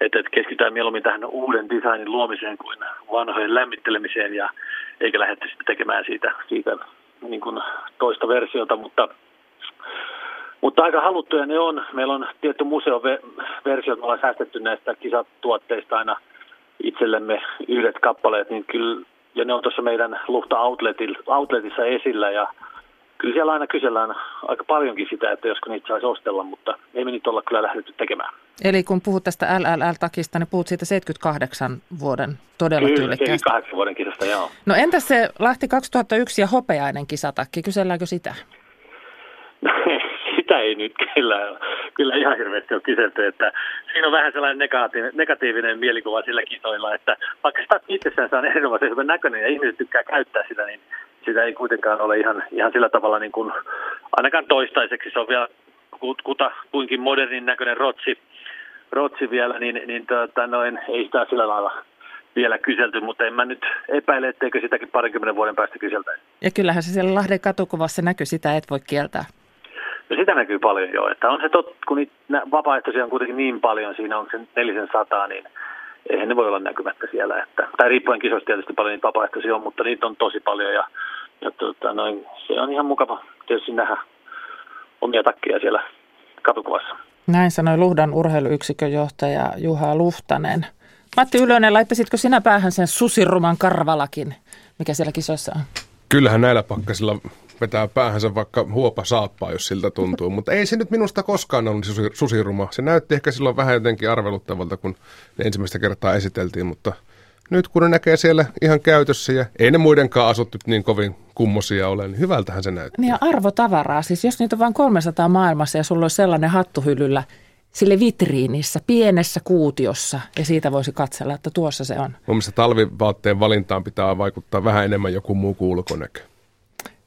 että keskitytään mieluummin tähän uuden designin luomiseen kuin vanhojen lämmittelemiseen ja eikä lähdetty sitten tekemään siitä, siitä niin kuin toista versiota, mutta mutta aika haluttuja ne on. Meillä on tietty museoversio, me ollaan säästetty näistä kisatuotteista aina – itsellemme yhdet kappaleet, niin kyllä, ja ne on tuossa meidän Luhta Outletissa esillä, ja kyllä siellä aina kysellään aika paljonkin sitä, että josko niitä saisi ostella, mutta ei me niitä olla kyllä lähdetty tekemään. Eli kun puhut tästä LLL-takista, niin puhut siitä 78 vuoden todella Kyllä, tyylikkäästä. 78 vuoden kisasta, joo. No entäs se Lahti 2001 ja hopeainen kisatakki, kyselläänkö sitä? Sitä ei nyt kyllä, kyllä ihan hirveästi ole kyselty, että siinä on vähän sellainen negatiivinen, negatiivinen mielikuva sillä kisoilla, että vaikka sitä itsessään on erinomaisen hyvän näköinen ja ihmiset tykkää käyttää sitä, niin sitä ei kuitenkaan ole ihan, ihan sillä tavalla niin kuin, ainakaan toistaiseksi se on vielä kuta, kuinkin modernin näköinen rotsi, rotsi vielä, niin, niin tota, noin, ei sitä sillä lailla vielä kyselty, mutta en mä nyt epäile, etteikö sitäkin parinkymmenen vuoden päästä kyseltäisi. Ja kyllähän se siellä Lahden katukuvassa näkyy, sitä et voi kieltää. No sitä näkyy paljon jo, että on se tot, kun niitä vapaaehtoisia on kuitenkin niin paljon, siinä on se nelisen sataa, niin eihän ne voi olla näkymättä siellä. Että, tai riippuen kisoista tietysti paljon niitä vapaaehtoisia on, mutta niitä on tosi paljon ja, ja tuota, noin, se on ihan mukava tietysti nähdä omia takkia siellä katukuvassa. Näin sanoi Luhdan urheiluyksikön johtaja Juha Luhtanen. Matti Ylönen, laittaisitko sinä päähän sen susiruman karvalakin, mikä siellä kisoissa on? Kyllähän näillä pakkasilla vetää päähänsä vaikka huopa saappaa, jos siltä tuntuu. Mutta ei se nyt minusta koskaan ollut susiruma. Se näytti ehkä silloin vähän jotenkin arveluttavalta, kun ne ensimmäistä kertaa esiteltiin, mutta nyt kun ne näkee siellä ihan käytössä ja ei ne muidenkaan asut niin kovin kummosia ole, niin hyvältähän se näyttää. Niin ja arvotavaraa. Siis jos niitä on vain 300 maailmassa ja sulla on sellainen hattuhyllyllä sille vitriinissä, pienessä kuutiossa ja siitä voisi katsella, että tuossa se on. Mun mielestä talvivaatteen valintaan pitää vaikuttaa vähän enemmän joku muu kuin ulkonäkö.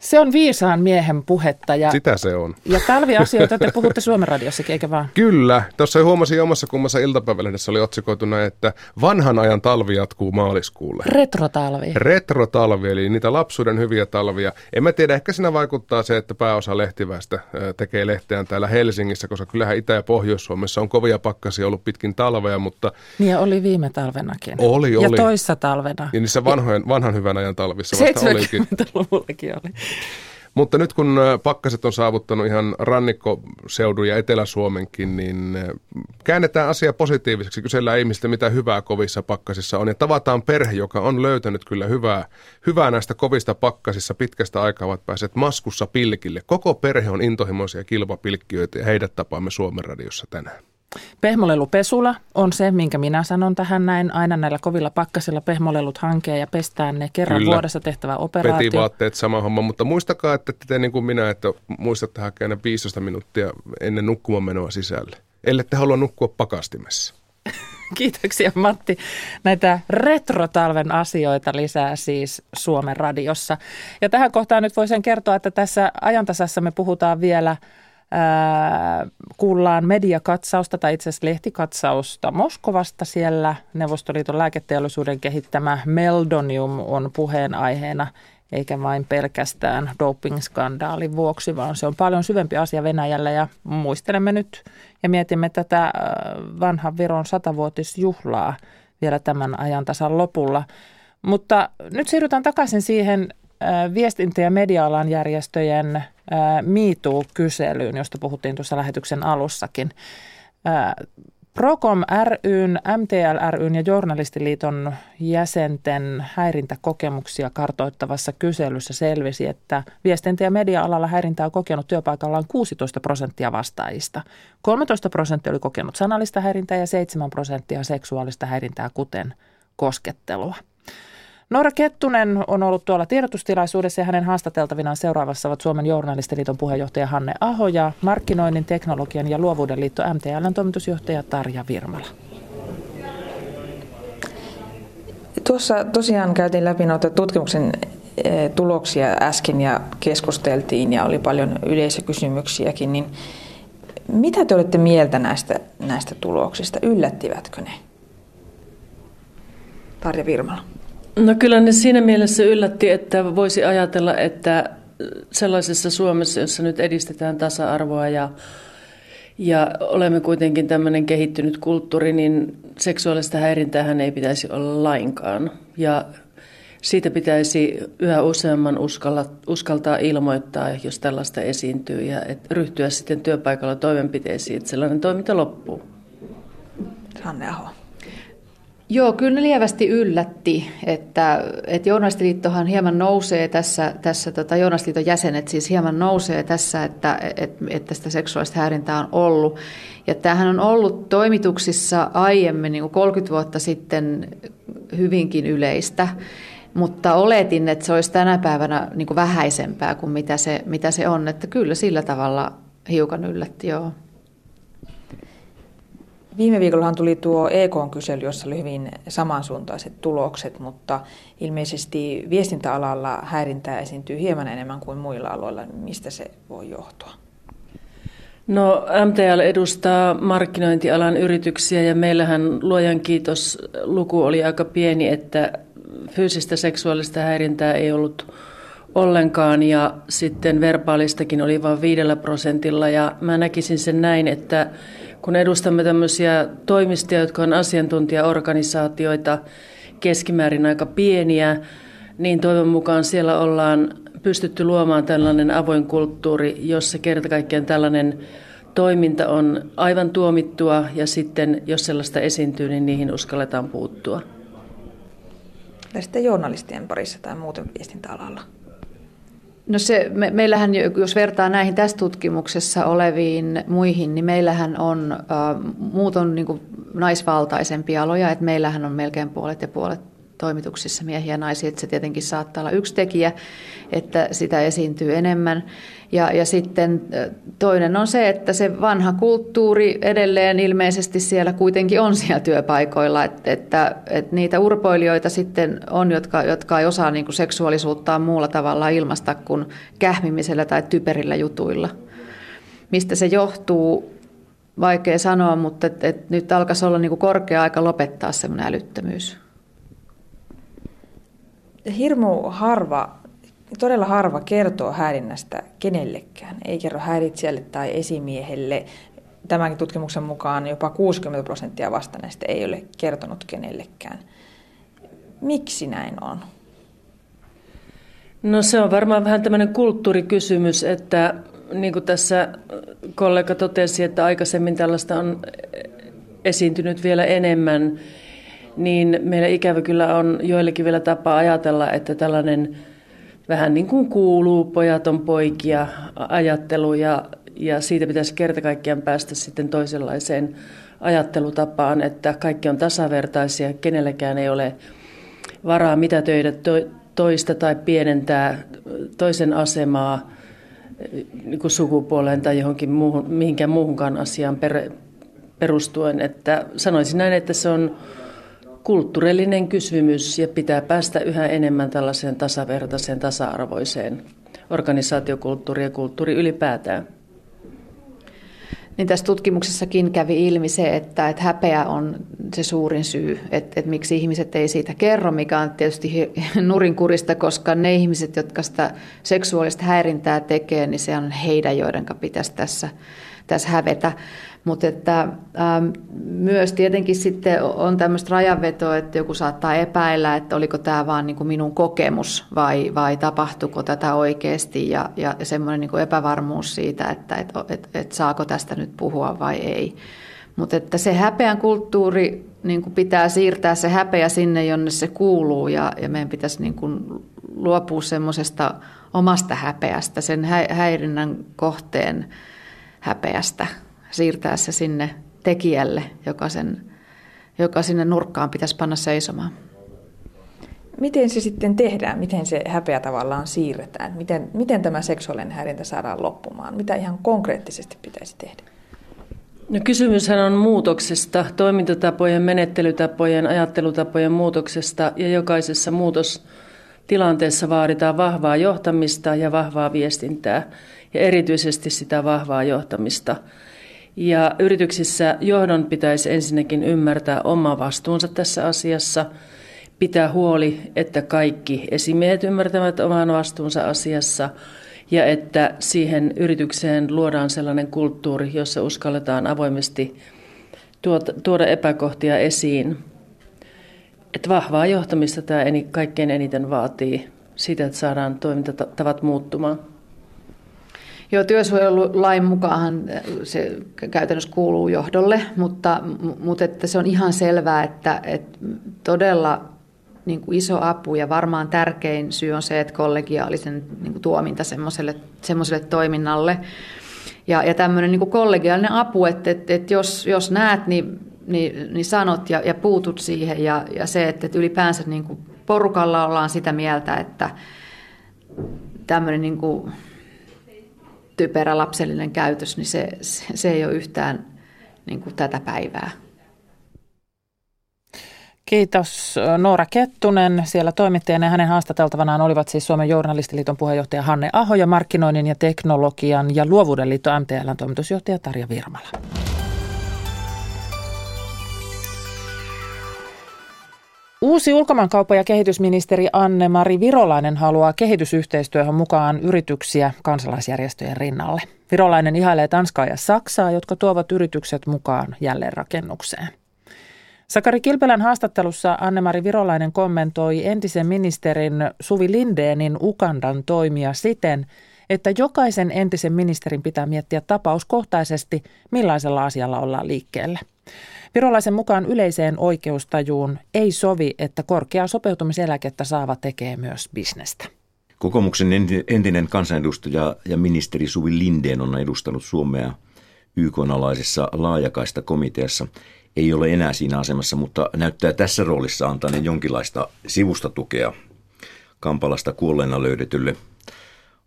Se on viisaan miehen puhetta. Ja, Sitä se on. Ja talviasioita te puhutte Suomen radiossakin, eikä vaan? Kyllä. Tuossa huomasin omassa kummassa iltapäivälehdessä oli otsikoituna, että vanhan ajan talvi jatkuu maaliskuulle. Retrotalvi. Retrotalvi, eli niitä lapsuuden hyviä talvia. En mä tiedä, ehkä siinä vaikuttaa se, että pääosa lehtivästä tekee lehteään täällä Helsingissä, koska kyllähän Itä- ja Pohjois-Suomessa on kovia pakkasia ollut pitkin talvea, mutta... Niin ja oli viime talvenakin. Oli, oli. Ja toissa talvena. Ja niissä vanhojen, vanhan hyvän ajan talvissa vasta olikin. 70-luvullakin oli. Mutta nyt kun pakkaset on saavuttanut ihan rannikkoseudun ja Etelä-Suomenkin, niin käännetään asia positiiviseksi. Kysellään ihmistä, mitä hyvää kovissa pakkasissa on. Ja tavataan perhe, joka on löytänyt kyllä hyvää, hyvää näistä kovista pakkasissa. Pitkästä aikaa ovat päässeet maskussa pilkille. Koko perhe on intohimoisia kilpapilkkiöitä ja heidät tapaamme Suomen radiossa tänään. Pehmolelu pesula on se, minkä minä sanon tähän näin. Aina näillä kovilla pakkasilla pehmolelut hankee ja pestään ne kerran Kyllä. vuodessa tehtävä operaatio. vaatteet sama homma, mutta muistakaa, että te niin kuin minä, että muistatte hakea ne 15 minuuttia ennen nukkumaan menoa sisälle. Ellette halua nukkua pakastimessa. Kiitoksia Matti. Näitä retrotalven asioita lisää siis Suomen radiossa. Ja tähän kohtaan nyt voisin kertoa, että tässä ajantasassa me puhutaan vielä – kuullaan mediakatsausta tai itse asiassa lehtikatsausta Moskovasta siellä. Neuvostoliiton lääketeollisuuden kehittämä Meldonium on puheenaiheena, eikä vain pelkästään doping-skandaalin vuoksi, vaan se on paljon syvempi asia Venäjällä ja muistelemme nyt ja mietimme tätä vanhan Viron satavuotisjuhlaa vielä tämän ajan tasan lopulla. Mutta nyt siirrytään takaisin siihen viestintä- ja media-alan järjestöjen MeToo-kyselyyn, josta puhuttiin tuossa lähetyksen alussakin. Procom ryn, MTL ryn ja Journalistiliiton jäsenten häirintäkokemuksia kartoittavassa kyselyssä selvisi, että viestintä- ja media-alalla häirintää on kokenut työpaikallaan 16 prosenttia vastaajista. 13 prosenttia oli kokenut sanallista häirintää ja 7 prosenttia seksuaalista häirintää, kuten koskettelua. Noora Kettunen on ollut tuolla tiedotustilaisuudessa ja hänen haastateltavinaan seuraavassa ovat Suomen journalistiliiton puheenjohtaja Hanne Aho ja Markkinoinnin, teknologian ja luovuuden liitto MTLn toimitusjohtaja Tarja Virmala. Tuossa tosiaan käytiin läpi noita tutkimuksen eh, tuloksia äsken ja keskusteltiin ja oli paljon yleisökysymyksiäkin, niin mitä te olette mieltä näistä, näistä tuloksista? Yllättivätkö ne? Tarja Virmala. No kyllä ne siinä mielessä yllätti, että voisi ajatella, että sellaisessa Suomessa, jossa nyt edistetään tasa-arvoa ja, ja olemme kuitenkin tämmöinen kehittynyt kulttuuri, niin seksuaalista häirintäähän ei pitäisi olla lainkaan. Ja siitä pitäisi yhä useamman uskalla, uskaltaa ilmoittaa, jos tällaista esiintyy, ja et ryhtyä sitten työpaikalla toimenpiteisiin, että sellainen toiminta loppuu. Sanne Aho. Joo, kyllä ne lievästi yllätti, että, että Journalistiliittohan hieman nousee tässä, tässä tota, Journalistiliiton jäsenet siis hieman nousee tässä, että, että, että sitä seksuaalista häirintää on ollut. Ja tämähän on ollut toimituksissa aiemmin, niin kuin 30 vuotta sitten, hyvinkin yleistä, mutta oletin, että se olisi tänä päivänä niin kuin vähäisempää kuin mitä se, mitä se on, että kyllä sillä tavalla hiukan yllätti, joo. Viime viikollahan tuli tuo EK-kysely, jossa oli hyvin samansuuntaiset tulokset, mutta ilmeisesti viestintäalalla häirintää esiintyy hieman enemmän kuin muilla aloilla. Mistä se voi johtua? No MTL edustaa markkinointialan yrityksiä ja meillähän luojan kiitos luku oli aika pieni, että fyysistä seksuaalista häirintää ei ollut ollenkaan ja sitten verbaalistakin oli vain viidellä prosentilla ja mä näkisin sen näin, että kun edustamme tämmöisiä toimistoja, jotka on asiantuntijaorganisaatioita, keskimäärin aika pieniä, niin toivon mukaan siellä ollaan pystytty luomaan tällainen avoin kulttuuri, jossa kerta kaikkiaan tällainen toiminta on aivan tuomittua ja sitten jos sellaista esiintyy, niin niihin uskalletaan puuttua. Ja sitten journalistien parissa tai muuten viestintäalalla? No se, me, meillähän, jos vertaa näihin tässä tutkimuksessa oleviin muihin, niin meillähän on, äh, muut on niin naisvaltaisempia aloja, että meillähän on melkein puolet ja puolet toimituksissa miehiä ja naisia, että se tietenkin saattaa olla yksi tekijä, että sitä esiintyy enemmän. Ja, ja sitten toinen on se, että se vanha kulttuuri edelleen ilmeisesti siellä kuitenkin on siellä työpaikoilla, että, että, että niitä urpoilijoita sitten on, jotka, jotka ei osaa niin kuin seksuaalisuuttaan muulla tavalla ilmasta kuin kähmimisellä tai typerillä jutuilla. Mistä se johtuu, vaikea sanoa, mutta et, et nyt alkaisi olla niin kuin korkea aika lopettaa semmoinen älyttömyys. Hirmu harva, todella harva kertoo häirinnästä kenellekään. Ei kerro häiritsijälle tai esimiehelle. Tämänkin tutkimuksen mukaan jopa 60 prosenttia vastanneista ei ole kertonut kenellekään. Miksi näin on? No se on varmaan vähän tämmöinen kulttuurikysymys, että niin kuin tässä kollega totesi, että aikaisemmin tällaista on esiintynyt vielä enemmän, niin meillä ikävä kyllä on joillekin vielä tapa ajatella, että tällainen vähän niin kuin kuuluu pojaton poikia ajattelu ja, ja siitä pitäisi kerta kaikkiaan päästä sitten toisenlaiseen ajattelutapaan, että kaikki on tasavertaisia, kenelläkään ei ole varaa mitä töitä toista tai pienentää toisen asemaa niin kuin sukupuoleen tai johonkin muuhun, mihinkään muuhunkaan asiaan per, perustuen. Että sanoisin näin, että se on kulttuurillinen kysymys ja pitää päästä yhä enemmän tällaiseen tasavertaiseen, tasa-arvoiseen organisaatiokulttuuriin ja kulttuuri ylipäätään. Niin tässä tutkimuksessakin kävi ilmi se, että, että häpeä on se suurin syy, että, että miksi ihmiset ei siitä kerro, mikä on tietysti nurinkurista, koska ne ihmiset, jotka sitä seksuaalista häirintää tekee, niin se on heidän, joiden pitäisi tässä, tässä hävetä. Mutta että ähm, myös tietenkin sitten on tämmöistä rajanvetoa, että joku saattaa epäillä, että oliko tämä vaan niin kuin minun kokemus vai, vai tapahtuiko tätä oikeasti ja, ja semmoinen niin kuin epävarmuus siitä, että et, et, et saako tästä nyt puhua vai ei. Mutta että se häpeän kulttuuri niin kuin pitää siirtää se häpeä sinne, jonne se kuuluu ja, ja meidän pitäisi niin kuin luopua semmoisesta omasta häpeästä, sen häirinnän kohteen häpeästä siirtää se sinne tekijälle, joka, sen, joka sinne nurkkaan pitäisi panna seisomaan. Miten se sitten tehdään? Miten se häpeä tavallaan siirretään? Miten, miten tämä seksuaalinen häirintä saadaan loppumaan? Mitä ihan konkreettisesti pitäisi tehdä? No kysymyshän on muutoksesta, toimintatapojen, menettelytapojen, ajattelutapojen muutoksesta ja jokaisessa muutostilanteessa vaaditaan vahvaa johtamista ja vahvaa viestintää ja erityisesti sitä vahvaa johtamista – ja yrityksissä johdon pitäisi ensinnäkin ymmärtää oma vastuunsa tässä asiassa, pitää huoli, että kaikki esimiehet ymmärtävät oman vastuunsa asiassa ja että siihen yritykseen luodaan sellainen kulttuuri, jossa uskalletaan avoimesti tuoda epäkohtia esiin. Että vahvaa johtamista tämä kaikkein eniten vaatii sitä, että saadaan toimintatavat muuttumaan. Joo, työsuojelulain mukaan se käytännössä kuuluu johdolle, mutta, mutta että se on ihan selvää, että, että todella niin kuin iso apu ja varmaan tärkein syy on se, että kollegiaalisen niin kuin tuominta semmoiselle, semmoiselle toiminnalle. Ja, ja tämmöinen niin kuin kollegiaalinen apu, että, että, että jos, jos näet, niin, niin, niin sanot ja, ja puutut siihen. Ja, ja se, että, että ylipäänsä niin kuin porukalla ollaan sitä mieltä, että tämmöinen niin kuin typerä lapsellinen käytös, niin se, se ei ole yhtään niin kuin tätä päivää. Kiitos Noora Kettunen. Siellä toimittajana ja hänen haastateltavanaan olivat siis Suomen journalistiliiton puheenjohtaja Hanne Aho ja markkinoinnin ja teknologian ja luovuuden liitto MTLn toimitusjohtaja Tarja Virmala. Uusi ulkomaankauppa- ja kehitysministeri Anne-Mari Virolainen haluaa kehitysyhteistyöhön mukaan yrityksiä kansalaisjärjestöjen rinnalle. Virolainen ihailee Tanskaa ja Saksaa, jotka tuovat yritykset mukaan jälleenrakennukseen. Sakari Kilpelän haastattelussa Anne-Mari Virolainen kommentoi entisen ministerin Suvi Lindeenin Ukandan toimia siten, että jokaisen entisen ministerin pitää miettiä tapauskohtaisesti, millaisella asialla ollaan liikkeelle – Virolaisen mukaan yleiseen oikeustajuun ei sovi, että korkeaa sopeutumiseläkettä saava tekee myös bisnestä. Kokoomuksen entinen kansanedustaja ja ministeri Suvi Lindeen on edustanut Suomea YK-alaisessa laajakaista komiteassa. ei ole enää siinä asemassa, mutta näyttää tässä roolissa antaneen jonkinlaista sivustatukea Kampalasta kuolleena löydetylle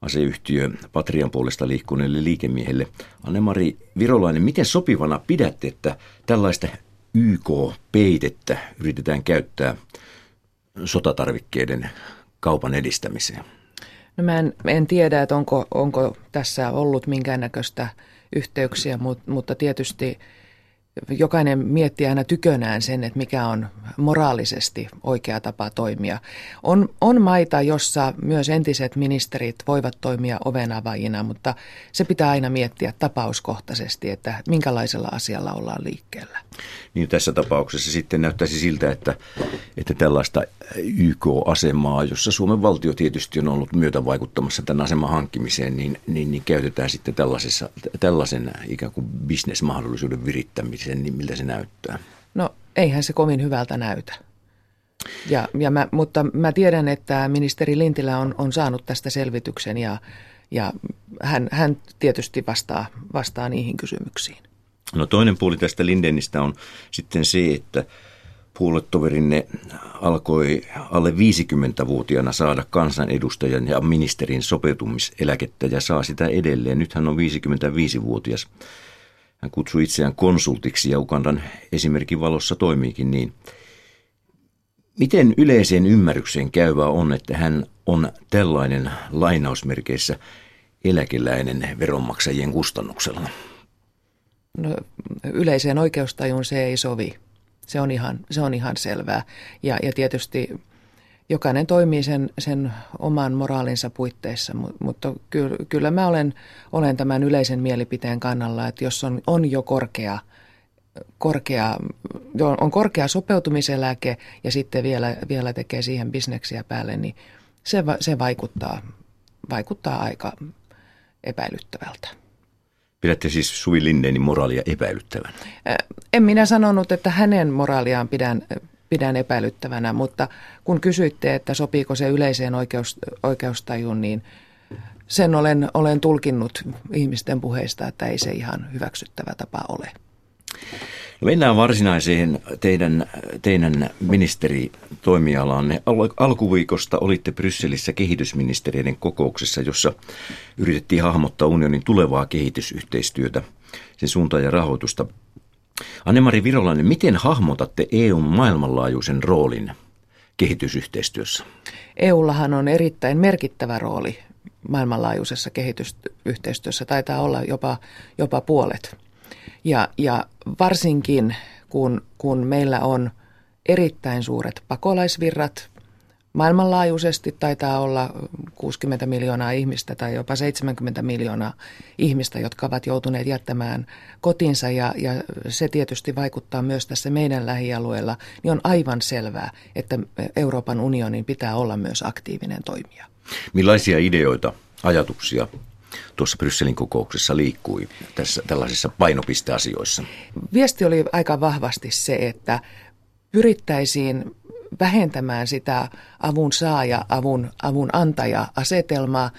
aseyhtiö Patrian puolesta liikkuneelle liikemiehelle. Anne-Mari Virolainen, miten sopivana pidätte, että tällaista YK-peitettä yritetään käyttää sotatarvikkeiden kaupan edistämiseen? No mä en, en tiedä, että onko, onko tässä ollut minkäännäköistä yhteyksiä, mutta, mutta tietysti jokainen miettii aina tykönään sen, että mikä on moraalisesti oikea tapa toimia. On, on maita, jossa myös entiset ministerit voivat toimia ovenavajina, mutta se pitää aina miettiä tapauskohtaisesti, että minkälaisella asialla ollaan liikkeellä. Niin tässä tapauksessa sitten näyttäisi siltä, että, että tällaista YK-asemaa, jossa Suomen valtio tietysti on ollut myötä vaikuttamassa tämän aseman hankkimiseen, niin, niin, niin käytetään sitten tällaisessa, tällaisen ikään kuin bisnesmahdollisuuden virittämiseen, niin miltä se näyttää? No eihän se kovin hyvältä näytä. Ja, ja mä, mutta mä tiedän, että ministeri Lintilä on, on saanut tästä selvityksen ja, ja hän, hän tietysti vastaa, vastaa niihin kysymyksiin. No toinen puoli tästä Lindenistä on sitten se, että puoluetoverinne alkoi alle 50-vuotiaana saada kansanedustajan ja ministerin sopeutumiseläkettä ja saa sitä edelleen. Nyt hän on 55-vuotias. Hän kutsui itseään konsultiksi ja Ugandan esimerkin valossa toimiikin niin. Miten yleiseen ymmärrykseen käyvää on, että hän on tällainen lainausmerkeissä eläkeläinen veronmaksajien kustannuksella? No, yleiseen oikeustajuun se ei sovi. Se on ihan, se on ihan selvää. Ja, ja tietysti jokainen toimii sen, sen oman moraalinsa puitteissa, mutta kyllä, kyllä mä olen, olen tämän yleisen mielipiteen kannalla, että jos on, on jo korkea, korkea, on korkea sopeutumiseläke ja sitten vielä, vielä tekee siihen bisneksiä päälle, niin se, se vaikuttaa, vaikuttaa aika epäilyttävältä. Pidätte siis Suvi Lindenin moraalia epäilyttävän? En minä sanonut, että hänen moraaliaan pidän, pidän epäilyttävänä, mutta kun kysyitte, että sopiiko se yleiseen oikeus, oikeustajuun, niin sen olen, olen tulkinnut ihmisten puheista, että ei se ihan hyväksyttävä tapa ole. No mennään varsinaiseen teidän, teidän ministeritoimialaanne. Al- alkuviikosta olitte Brysselissä kehitysministeriöiden kokouksessa, jossa yritettiin hahmottaa unionin tulevaa kehitysyhteistyötä, sen suuntaa ja rahoitusta. Anne-Mari Virolainen, miten hahmotatte EUn maailmanlaajuisen roolin kehitysyhteistyössä? EUllahan on erittäin merkittävä rooli maailmanlaajuisessa kehitysyhteistyössä. Taitaa olla jopa, jopa puolet. Ja, ja varsinkin kun, kun meillä on erittäin suuret pakolaisvirrat, Maailmanlaajuisesti taitaa olla 60 miljoonaa ihmistä tai jopa 70 miljoonaa ihmistä, jotka ovat joutuneet jättämään kotinsa ja, ja se tietysti vaikuttaa myös tässä meidän lähialueella, niin on aivan selvää, että Euroopan unionin pitää olla myös aktiivinen toimija. Millaisia ideoita, ajatuksia tuossa Brysselin kokouksessa liikkui tässä tällaisissa painopisteasioissa? Viesti oli aika vahvasti se, että pyrittäisiin vähentämään sitä avun saaja, avun, avun antaja asetelmaa,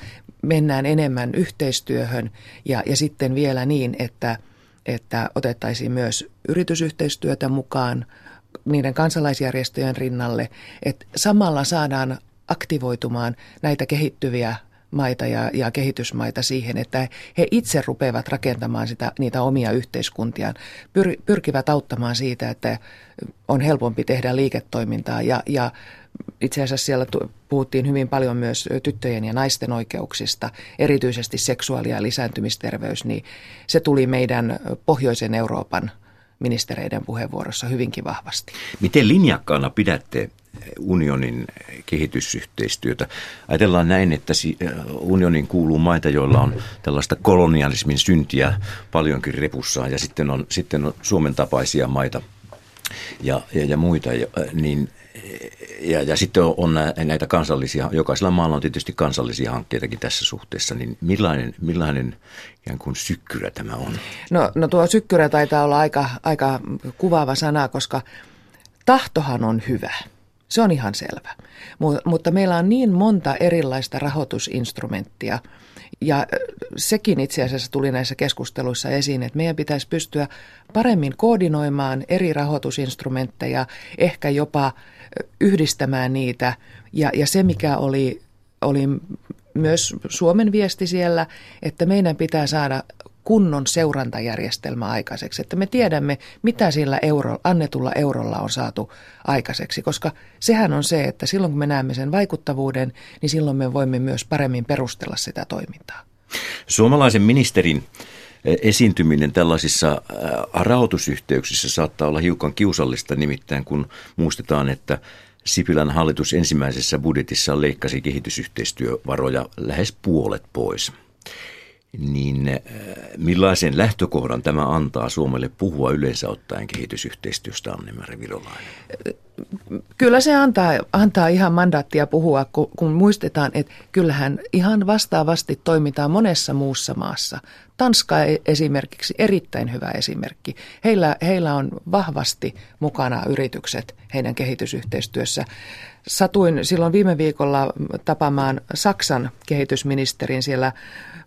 mennään enemmän yhteistyöhön ja, ja sitten vielä niin, että, että otettaisiin myös yritysyhteistyötä mukaan niiden kansalaisjärjestöjen rinnalle, että samalla saadaan aktivoitumaan näitä kehittyviä maita ja, ja kehitysmaita siihen, että he itse rupeavat rakentamaan sitä, niitä omia yhteiskuntiaan, pyr, pyrkivät auttamaan siitä, että on helpompi tehdä liiketoimintaa ja, ja itse asiassa siellä puhuttiin hyvin paljon myös tyttöjen ja naisten oikeuksista, erityisesti seksuaali- ja lisääntymisterveys, niin se tuli meidän pohjoisen Euroopan ministereiden puheenvuorossa hyvinkin vahvasti. Miten linjakkaana pidätte unionin kehitysyhteistyötä. Ajatellaan näin, että unionin kuuluu maita, joilla on tällaista kolonialismin syntiä paljonkin repussaan ja sitten on, sitten on Suomen tapaisia maita ja, ja, ja muita, ja, niin ja, ja sitten on näitä kansallisia, jokaisella maalla on tietysti kansallisia hankkeitakin tässä suhteessa, niin millainen, millainen ikään kuin sykkyrä tämä on? No, no tuo sykkyrä taitaa olla aika, aika kuvaava sana, koska tahtohan on hyvä. Se on ihan selvä. Mutta meillä on niin monta erilaista rahoitusinstrumenttia, Ja sekin itse asiassa tuli näissä keskusteluissa esiin, että meidän pitäisi pystyä paremmin koordinoimaan eri rahoitusinstrumentteja, ehkä jopa yhdistämään niitä. Ja, ja se, mikä oli, oli myös Suomen viesti siellä, että meidän pitää saada kunnon seurantajärjestelmä aikaiseksi, että me tiedämme, mitä sillä euro, annetulla eurolla on saatu aikaiseksi, koska sehän on se, että silloin kun me näemme sen vaikuttavuuden, niin silloin me voimme myös paremmin perustella sitä toimintaa. Suomalaisen ministerin eh, esiintyminen tällaisissa eh, rahoitusyhteyksissä saattaa olla hiukan kiusallista, nimittäin kun muistetaan, että Sipilän hallitus ensimmäisessä budjetissa leikkasi kehitysyhteistyövaroja lähes puolet pois niin äh, millaisen lähtökohdan tämä antaa Suomelle puhua yleensä ottaen kehitysyhteistyöstä, Anne-Mari Virolainen? Kyllä se antaa, antaa ihan mandaattia puhua, kun, kun muistetaan, että kyllähän ihan vastaavasti toimitaan monessa muussa maassa. Tanska e- esimerkiksi erittäin hyvä esimerkki. Heillä, heillä on vahvasti mukana yritykset heidän kehitysyhteistyössä. Satuin silloin viime viikolla tapaamaan Saksan kehitysministerin siellä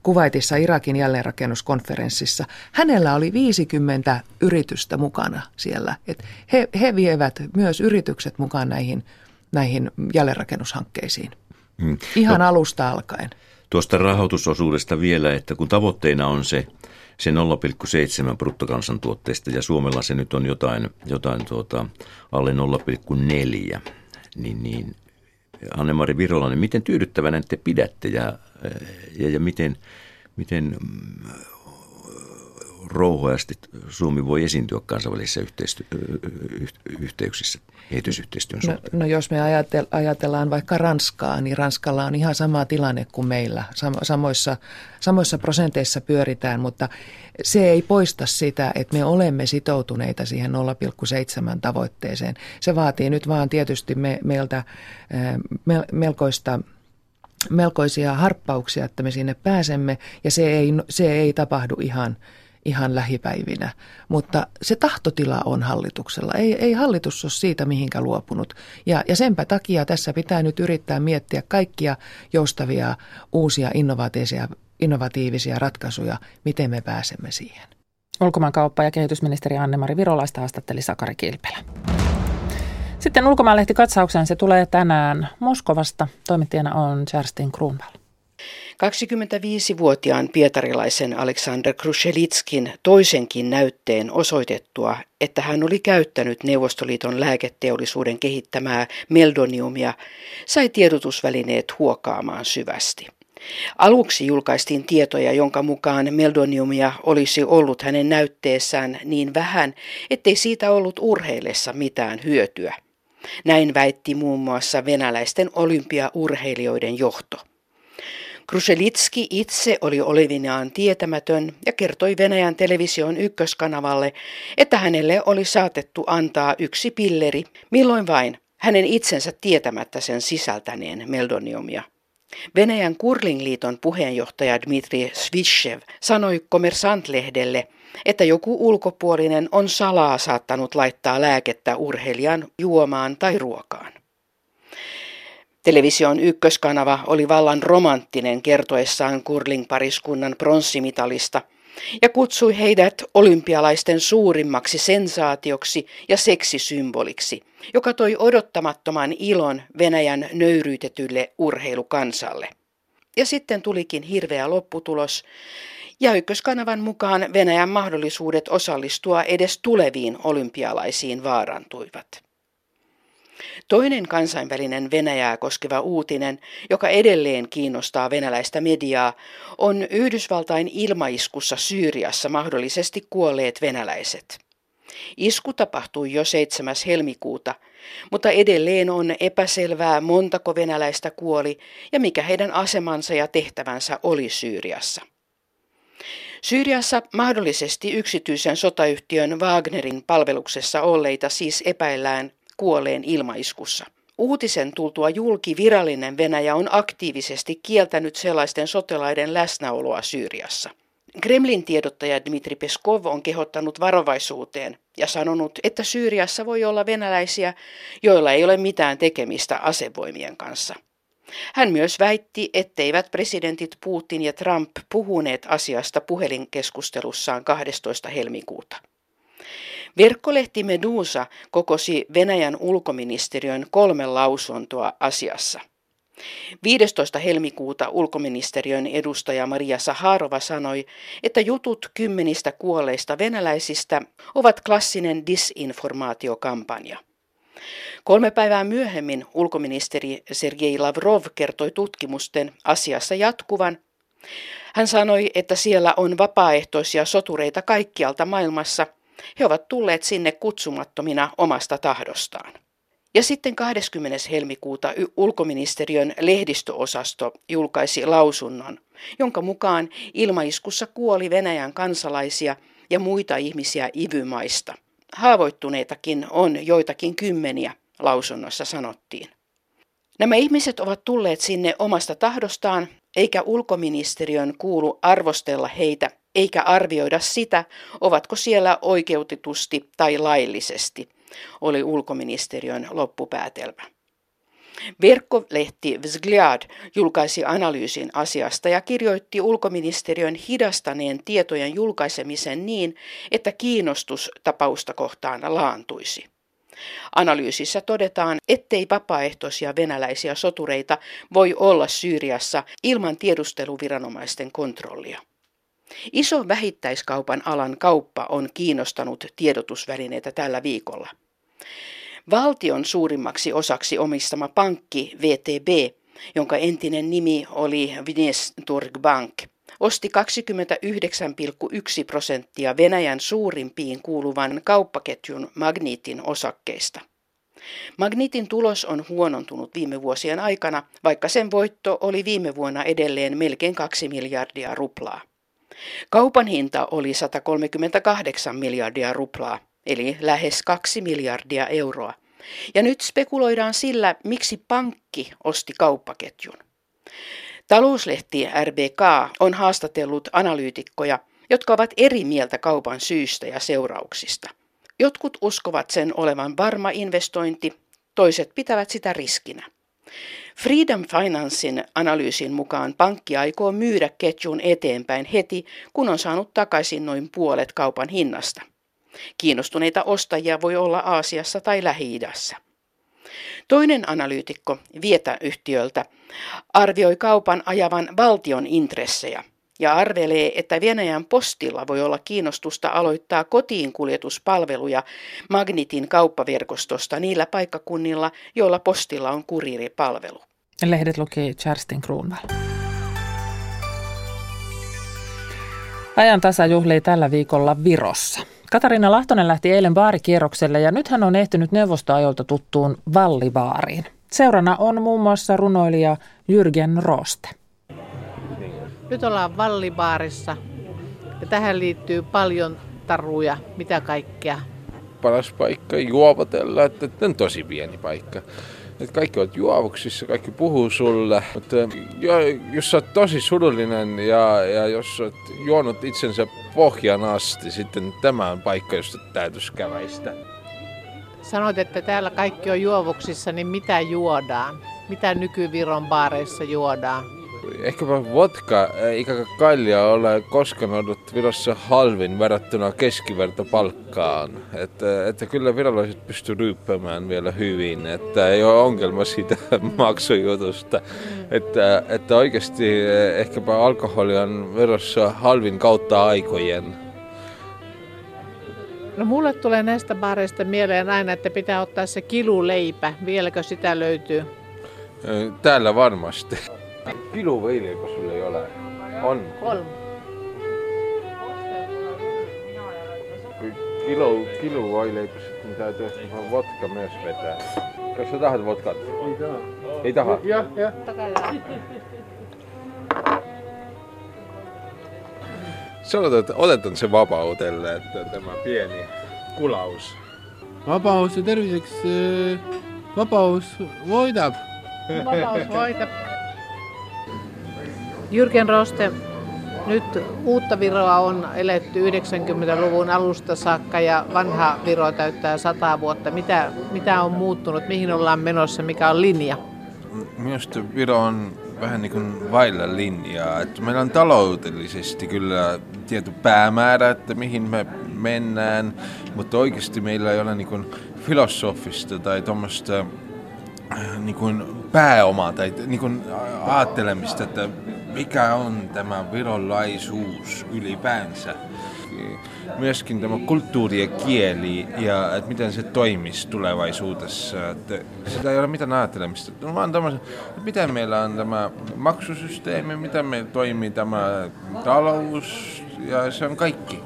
Kuvaitissa Irakin jälleenrakennuskonferenssissa. Hänellä oli 50 yritystä mukana siellä. Et he, he vievät myös yritykset mukaan näihin, näihin jälleenrakennushankkeisiin. Hmm. Ihan no, alusta alkaen. Tuosta rahoitusosuudesta vielä, että kun tavoitteena on se, se 0,7 bruttokansantuotteesta ja Suomella se nyt on jotain, jotain tuota, alle 0,4, niin, niin Anne-Mari Virolainen, miten tyydyttävänä te pidätte ja, ja, ja miten, miten mm, rouhoasti Suomi voi esiintyä kansainvälisissä yhteyksissä kehitysyhteistyön no, no jos me ajatellaan vaikka Ranskaa, niin Ranskalla on ihan sama tilanne kuin meillä. Samoissa, samoissa prosenteissa pyöritään, mutta se ei poista sitä, että me olemme sitoutuneita siihen 0,7 tavoitteeseen. Se vaatii nyt vaan tietysti me, meiltä melkoista melkoisia harppauksia, että me sinne pääsemme, ja se ei, se ei tapahdu ihan, ihan lähipäivinä. Mutta se tahtotila on hallituksella. Ei, ei hallitus ole siitä mihinkä luopunut. Ja, ja senpä takia tässä pitää nyt yrittää miettiä kaikkia joustavia, uusia, innovatiivisia, innovatiivisia ratkaisuja, miten me pääsemme siihen. Ulkomaankauppa- ja kehitysministeri Anne-Mari Virolaista haastatteli Sakari Kilpelä. Sitten ulkomaanlehti katsauksen se tulee tänään Moskovasta. Toimittajana on Kerstin Kruunval. 25-vuotiaan pietarilaisen Aleksander Krushelitskin toisenkin näytteen osoitettua, että hän oli käyttänyt Neuvostoliiton lääketeollisuuden kehittämää meldoniumia, sai tiedotusvälineet huokaamaan syvästi. Aluksi julkaistiin tietoja, jonka mukaan meldoniumia olisi ollut hänen näytteessään niin vähän, ettei siitä ollut urheillessa mitään hyötyä. Näin väitti muun muassa venäläisten olympiaurheilijoiden johto. Kruselitski itse oli olevinaan tietämätön ja kertoi Venäjän television ykköskanavalle, että hänelle oli saatettu antaa yksi pilleri, milloin vain, hänen itsensä tietämättä sen sisältäneen meldoniumia. Venäjän Kurlingliiton puheenjohtaja Dmitri Svishev sanoi Kommersant-lehdelle, että joku ulkopuolinen on salaa saattanut laittaa lääkettä urheilijan juomaan tai ruokaan. Television ykköskanava oli vallan romanttinen kertoessaan kurling-pariskunnan pronssimitalista ja kutsui heidät olympialaisten suurimmaksi sensaatioksi ja seksisymboliksi, joka toi odottamattoman ilon Venäjän nöyryytetylle urheilukansalle. Ja sitten tulikin hirveä lopputulos, ja ykköskanavan mukaan Venäjän mahdollisuudet osallistua edes tuleviin olympialaisiin vaarantuivat. Toinen kansainvälinen Venäjää koskeva uutinen, joka edelleen kiinnostaa venäläistä mediaa, on Yhdysvaltain ilmaiskussa Syyriassa mahdollisesti kuolleet venäläiset. Isku tapahtui jo 7. helmikuuta, mutta edelleen on epäselvää montako venäläistä kuoli ja mikä heidän asemansa ja tehtävänsä oli Syyriassa. Syyriassa mahdollisesti yksityisen sotayhtiön Wagnerin palveluksessa olleita siis epäillään kuolleen ilmaiskussa. Uutisen tultua julki virallinen Venäjä on aktiivisesti kieltänyt sellaisten sotilaiden läsnäoloa Syyriassa. Kremlin tiedottaja Dmitri Peskov on kehottanut varovaisuuteen ja sanonut, että Syyriassa voi olla venäläisiä, joilla ei ole mitään tekemistä asevoimien kanssa. Hän myös väitti, etteivät presidentit Putin ja Trump puhuneet asiasta puhelinkeskustelussaan 12. helmikuuta. Verkkolehti Medusa kokosi Venäjän ulkoministeriön kolme lausuntoa asiassa. 15. helmikuuta ulkoministeriön edustaja Maria Saharova sanoi, että jutut kymmenistä kuolleista venäläisistä ovat klassinen disinformaatiokampanja. Kolme päivää myöhemmin ulkoministeri Sergei Lavrov kertoi tutkimusten asiassa jatkuvan. Hän sanoi, että siellä on vapaaehtoisia sotureita kaikkialta maailmassa. He ovat tulleet sinne kutsumattomina omasta tahdostaan. Ja sitten 20. helmikuuta ulkoministeriön lehdistöosasto julkaisi lausunnon, jonka mukaan ilmaiskussa kuoli Venäjän kansalaisia ja muita ihmisiä ivymaista. Haavoittuneitakin on joitakin kymmeniä, lausunnossa sanottiin. Nämä ihmiset ovat tulleet sinne omasta tahdostaan, eikä ulkoministeriön kuulu arvostella heitä eikä arvioida sitä, ovatko siellä oikeutetusti tai laillisesti, oli ulkoministeriön loppupäätelmä. Verkkolehti Vzgliad julkaisi analyysin asiasta ja kirjoitti ulkoministeriön hidastaneen tietojen julkaisemisen niin, että kiinnostus tapausta kohtaan laantuisi. Analyysissä todetaan, ettei vapaaehtoisia venäläisiä sotureita voi olla Syyriassa ilman tiedusteluviranomaisten kontrollia. Iso vähittäiskaupan alan kauppa on kiinnostanut tiedotusvälineitä tällä viikolla. Valtion suurimmaksi osaksi omistama pankki VTB, jonka entinen nimi oli Vinesturg Bank, osti 29,1 prosenttia Venäjän suurimpiin kuuluvan kauppaketjun Magnitin osakkeista. Magnitin tulos on huonontunut viime vuosien aikana, vaikka sen voitto oli viime vuonna edelleen melkein 2 miljardia ruplaa. Kaupan hinta oli 138 miljardia ruplaa, eli lähes 2 miljardia euroa. Ja nyt spekuloidaan sillä, miksi pankki osti kauppaketjun. Talouslehti RBK on haastatellut analyytikkoja, jotka ovat eri mieltä kaupan syystä ja seurauksista. Jotkut uskovat sen olevan varma investointi, toiset pitävät sitä riskinä. Freedom Financein analyysin mukaan pankki aikoo myydä ketjun eteenpäin heti, kun on saanut takaisin noin puolet kaupan hinnasta. Kiinnostuneita ostajia voi olla Aasiassa tai Lähi-idässä. Toinen analyytikko Vietä-yhtiöltä arvioi kaupan ajavan valtion intressejä ja arvelee, että Venäjän postilla voi olla kiinnostusta aloittaa kotiin kuljetuspalveluja Magnitin kauppaverkostosta niillä paikkakunnilla, joilla postilla on kuriiripalvelu. Lehdet luki Kerstin Kruunval. Ajan tasa juhlii tällä viikolla Virossa. Katariina Lahtonen lähti eilen baarikierrokselle ja nyt hän on ehtinyt neuvostoajolta tuttuun Vallivaariin. Seurana on muun muassa runoilija Jürgen Roste. Nyt ollaan Vallibaarissa ja tähän liittyy paljon taruja, mitä kaikkea. Paras paikka juopotella, että on tosi pieni paikka. Et kaikki ovat juovuksissa, kaikki puhuu sulle. Mutta jo, jos sä oot tosi surullinen ja, ja jos oot juonut itsensä pohjan asti, sitten tämä on paikka, josta täytyisi käväistä. Sanoit, että täällä kaikki on juovuksissa, niin mitä juodaan? Mitä nykyviron baareissa juodaan? Ehkäpä vodka eikä kalja ole koskaan ollut Virossa halvin verrattuna keskivertopalkkaan. Että, että kyllä virolaiset pystyvät ryyppämään vielä hyvin, että ei ole ongelma siitä maksujutusta. Että, että oikeasti ehkäpä alkoholi on Virossa halvin kautta aikojen. No mulle tulee näistä baareista mieleen aina, että pitää ottaa se kiluleipä. Vieläkö sitä löytyy? Täällä varmasti. Kilo võileiba sul ei ole? on? kolm. kui kilo, kilo voileibasid, mida tõesti ma vodka myös vetää. kas sa tahad vodkat? ei taha. ei taha? jah, jah. sa oled, oletan see vabaudel, et tema pieni kulaus. vabaus ja terviseks, vabaus voidab. vabaus voidab Jyrken Roste, nyt uutta Viroa on eletty 90-luvun alusta saakka ja vanha Viro täyttää 100 vuotta. Mitä, mitä on muuttunut, mihin ollaan menossa, mikä on linja? minusta Viro on vähän niin kuin vailla linjaa. Että meillä on taloudellisesti kyllä tietty päämäärä, että mihin me mennään, mutta oikeasti meillä ei ole niin kuin filosofista tai tuommoista äh, niin kuin pääomaa tai niin kuin ajattelemista, että mikä on tämä virolaisuus ylipäänsä myöskin tämä kulttuuri ja kieli ja että miten se toimisi tulevaisuudessa. Että sitä ei ole mitään ajattelemista. No vaan tämmöisen, miten meillä on tämä maksusysteemi, miten meillä toimii tämä talous ja se on kaikki.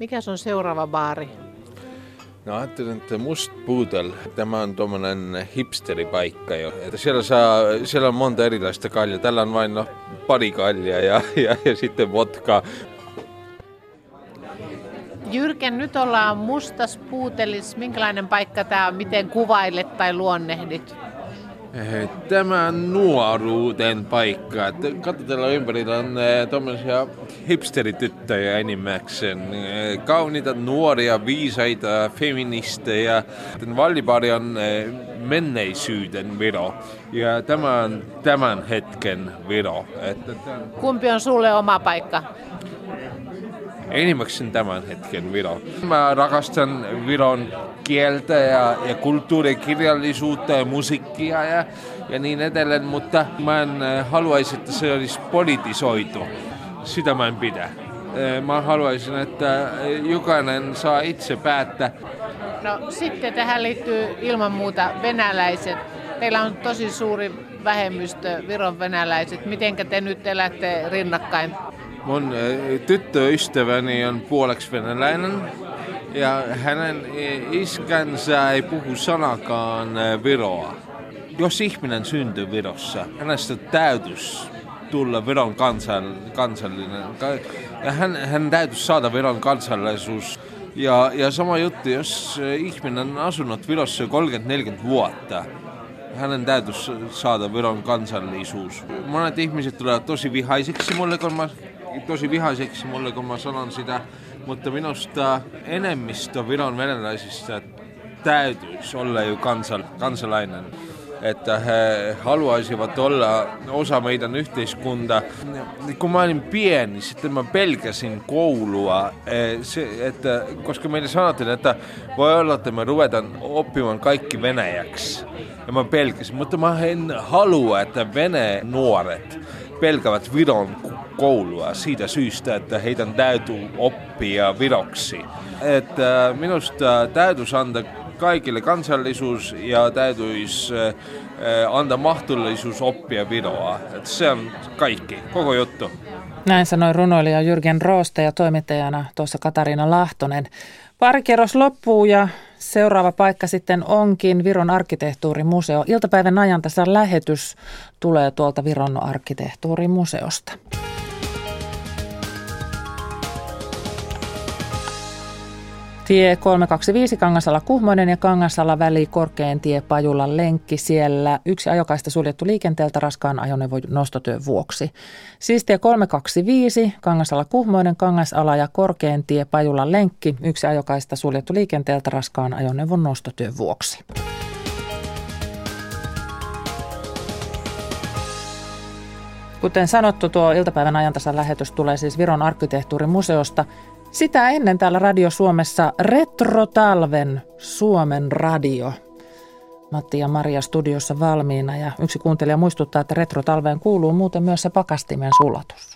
Mikä on seuraava baari? No ajattelin, että Must Pudel, tämä on tuommoinen hipsteripaikka jo. Että siellä, saa, siellä on monta erilaista kaljaa. Tällä on vain no, pari kaljaa ja, ja, ja sitten vodka. Jyrken, nyt ollaan Mustas Puutelis. Minkälainen paikka tämä on? Miten kuvailet tai luonnehdit? Tämä on nuoruuden paikka. Katsotaan ympärillä on eh, tuommoisia hipsterityttöjä enimmäkseen. Eh, kauniita, nuoria, viisaita, feministejä. Vallipari on eh, menneisyyden Viro. Ja tämä on tämän hetken Viro. Kumpi on sulle oma paikka? enimmäkseen tämän hetken Viro. Mä rakastan Viron kieltä ja, ja kulttuurikirjallisuutta ja musiikkia ja, ja niin edelleen, mutta mä en äh, haluaisi, että se olisi politisoitu. Sitä mä en pidä. Mä haluaisin, että jokainen saa itse päättää. No sitten tähän liittyy ilman muuta venäläiset. Teillä on tosi suuri vähemmistö Viron venäläiset. Mitenkä te nyt elätte rinnakkain? Mun tyttöystäväni on puoleksi venäläinen ja hänen iskänsä ei puhu sanakaan viroa. Jos ihminen syntyy Virossa, hänestä täytyisi tulla Viron kansan, kansallinen. Ja hän, hän täytyisi saada Viron kansallisuus. Ja, ja sama juttu, jos ihminen on asunut Virossa 30-40 vuotta, hänen täytyisi saada Viron kansallisuus. Monet ihmiset tulevat tosi vihaisiksi mulle, kun mä tosi vihaiseksi mulle, kun mä sanon sitä, mutta minusta enemmistö Viron venäläisistä täytyisi olla jo kansal, kansalainen että he haluaisivat olla osa meidän yhteiskuntaa. Kun mä olin pieni, sitten mä pelkäsin koulua, se, että, koska meille sanottiin, että voi olla, että me ruvetaan oppimaan kaikki venäjäksi. Ja mä pelkäsin, mutta mä en halua, että vene nuoret pelkävät Viron koulua siitä syystä, että heidän täytyy oppia viroksi. Että minusta täytyisi antaa kaikille kansallisuus ja täytyisi antaa mahdollisuus oppia viroa. Että se on kaikki, koko juttu. Näin sanoi runoilija Jyrgen Rooste ja toimittajana tuossa Katariina Lahtonen. Parikierros loppuu ja seuraava paikka sitten onkin Viron arkkitehtuurimuseo. Iltapäivän ajan tässä lähetys tulee tuolta Viron arkkitehtuurimuseosta. Tie 325 Kangasala Kuhmoinen ja Kangasala väli Korkean tie Pajulan lenkki. Siellä yksi ajokaista suljettu liikenteeltä raskaan ajoneuvon nostotyön vuoksi. Siis tie 325 Kangasala Kuhmoinen, Kangasala ja Korkean tie Pajulan lenkki. Yksi ajokaista suljettu liikenteeltä raskaan ajoneuvon nostotyön vuoksi. Kuten sanottu, tuo iltapäivän ajantasan lähetys tulee siis Viron arkkitehtuurimuseosta. Sitä ennen täällä Radio Suomessa Retrotalven Suomen radio. Matti ja Maria studiossa valmiina ja yksi kuuntelija muistuttaa, että Retrotalveen kuuluu muuten myös se pakastimen sulatus.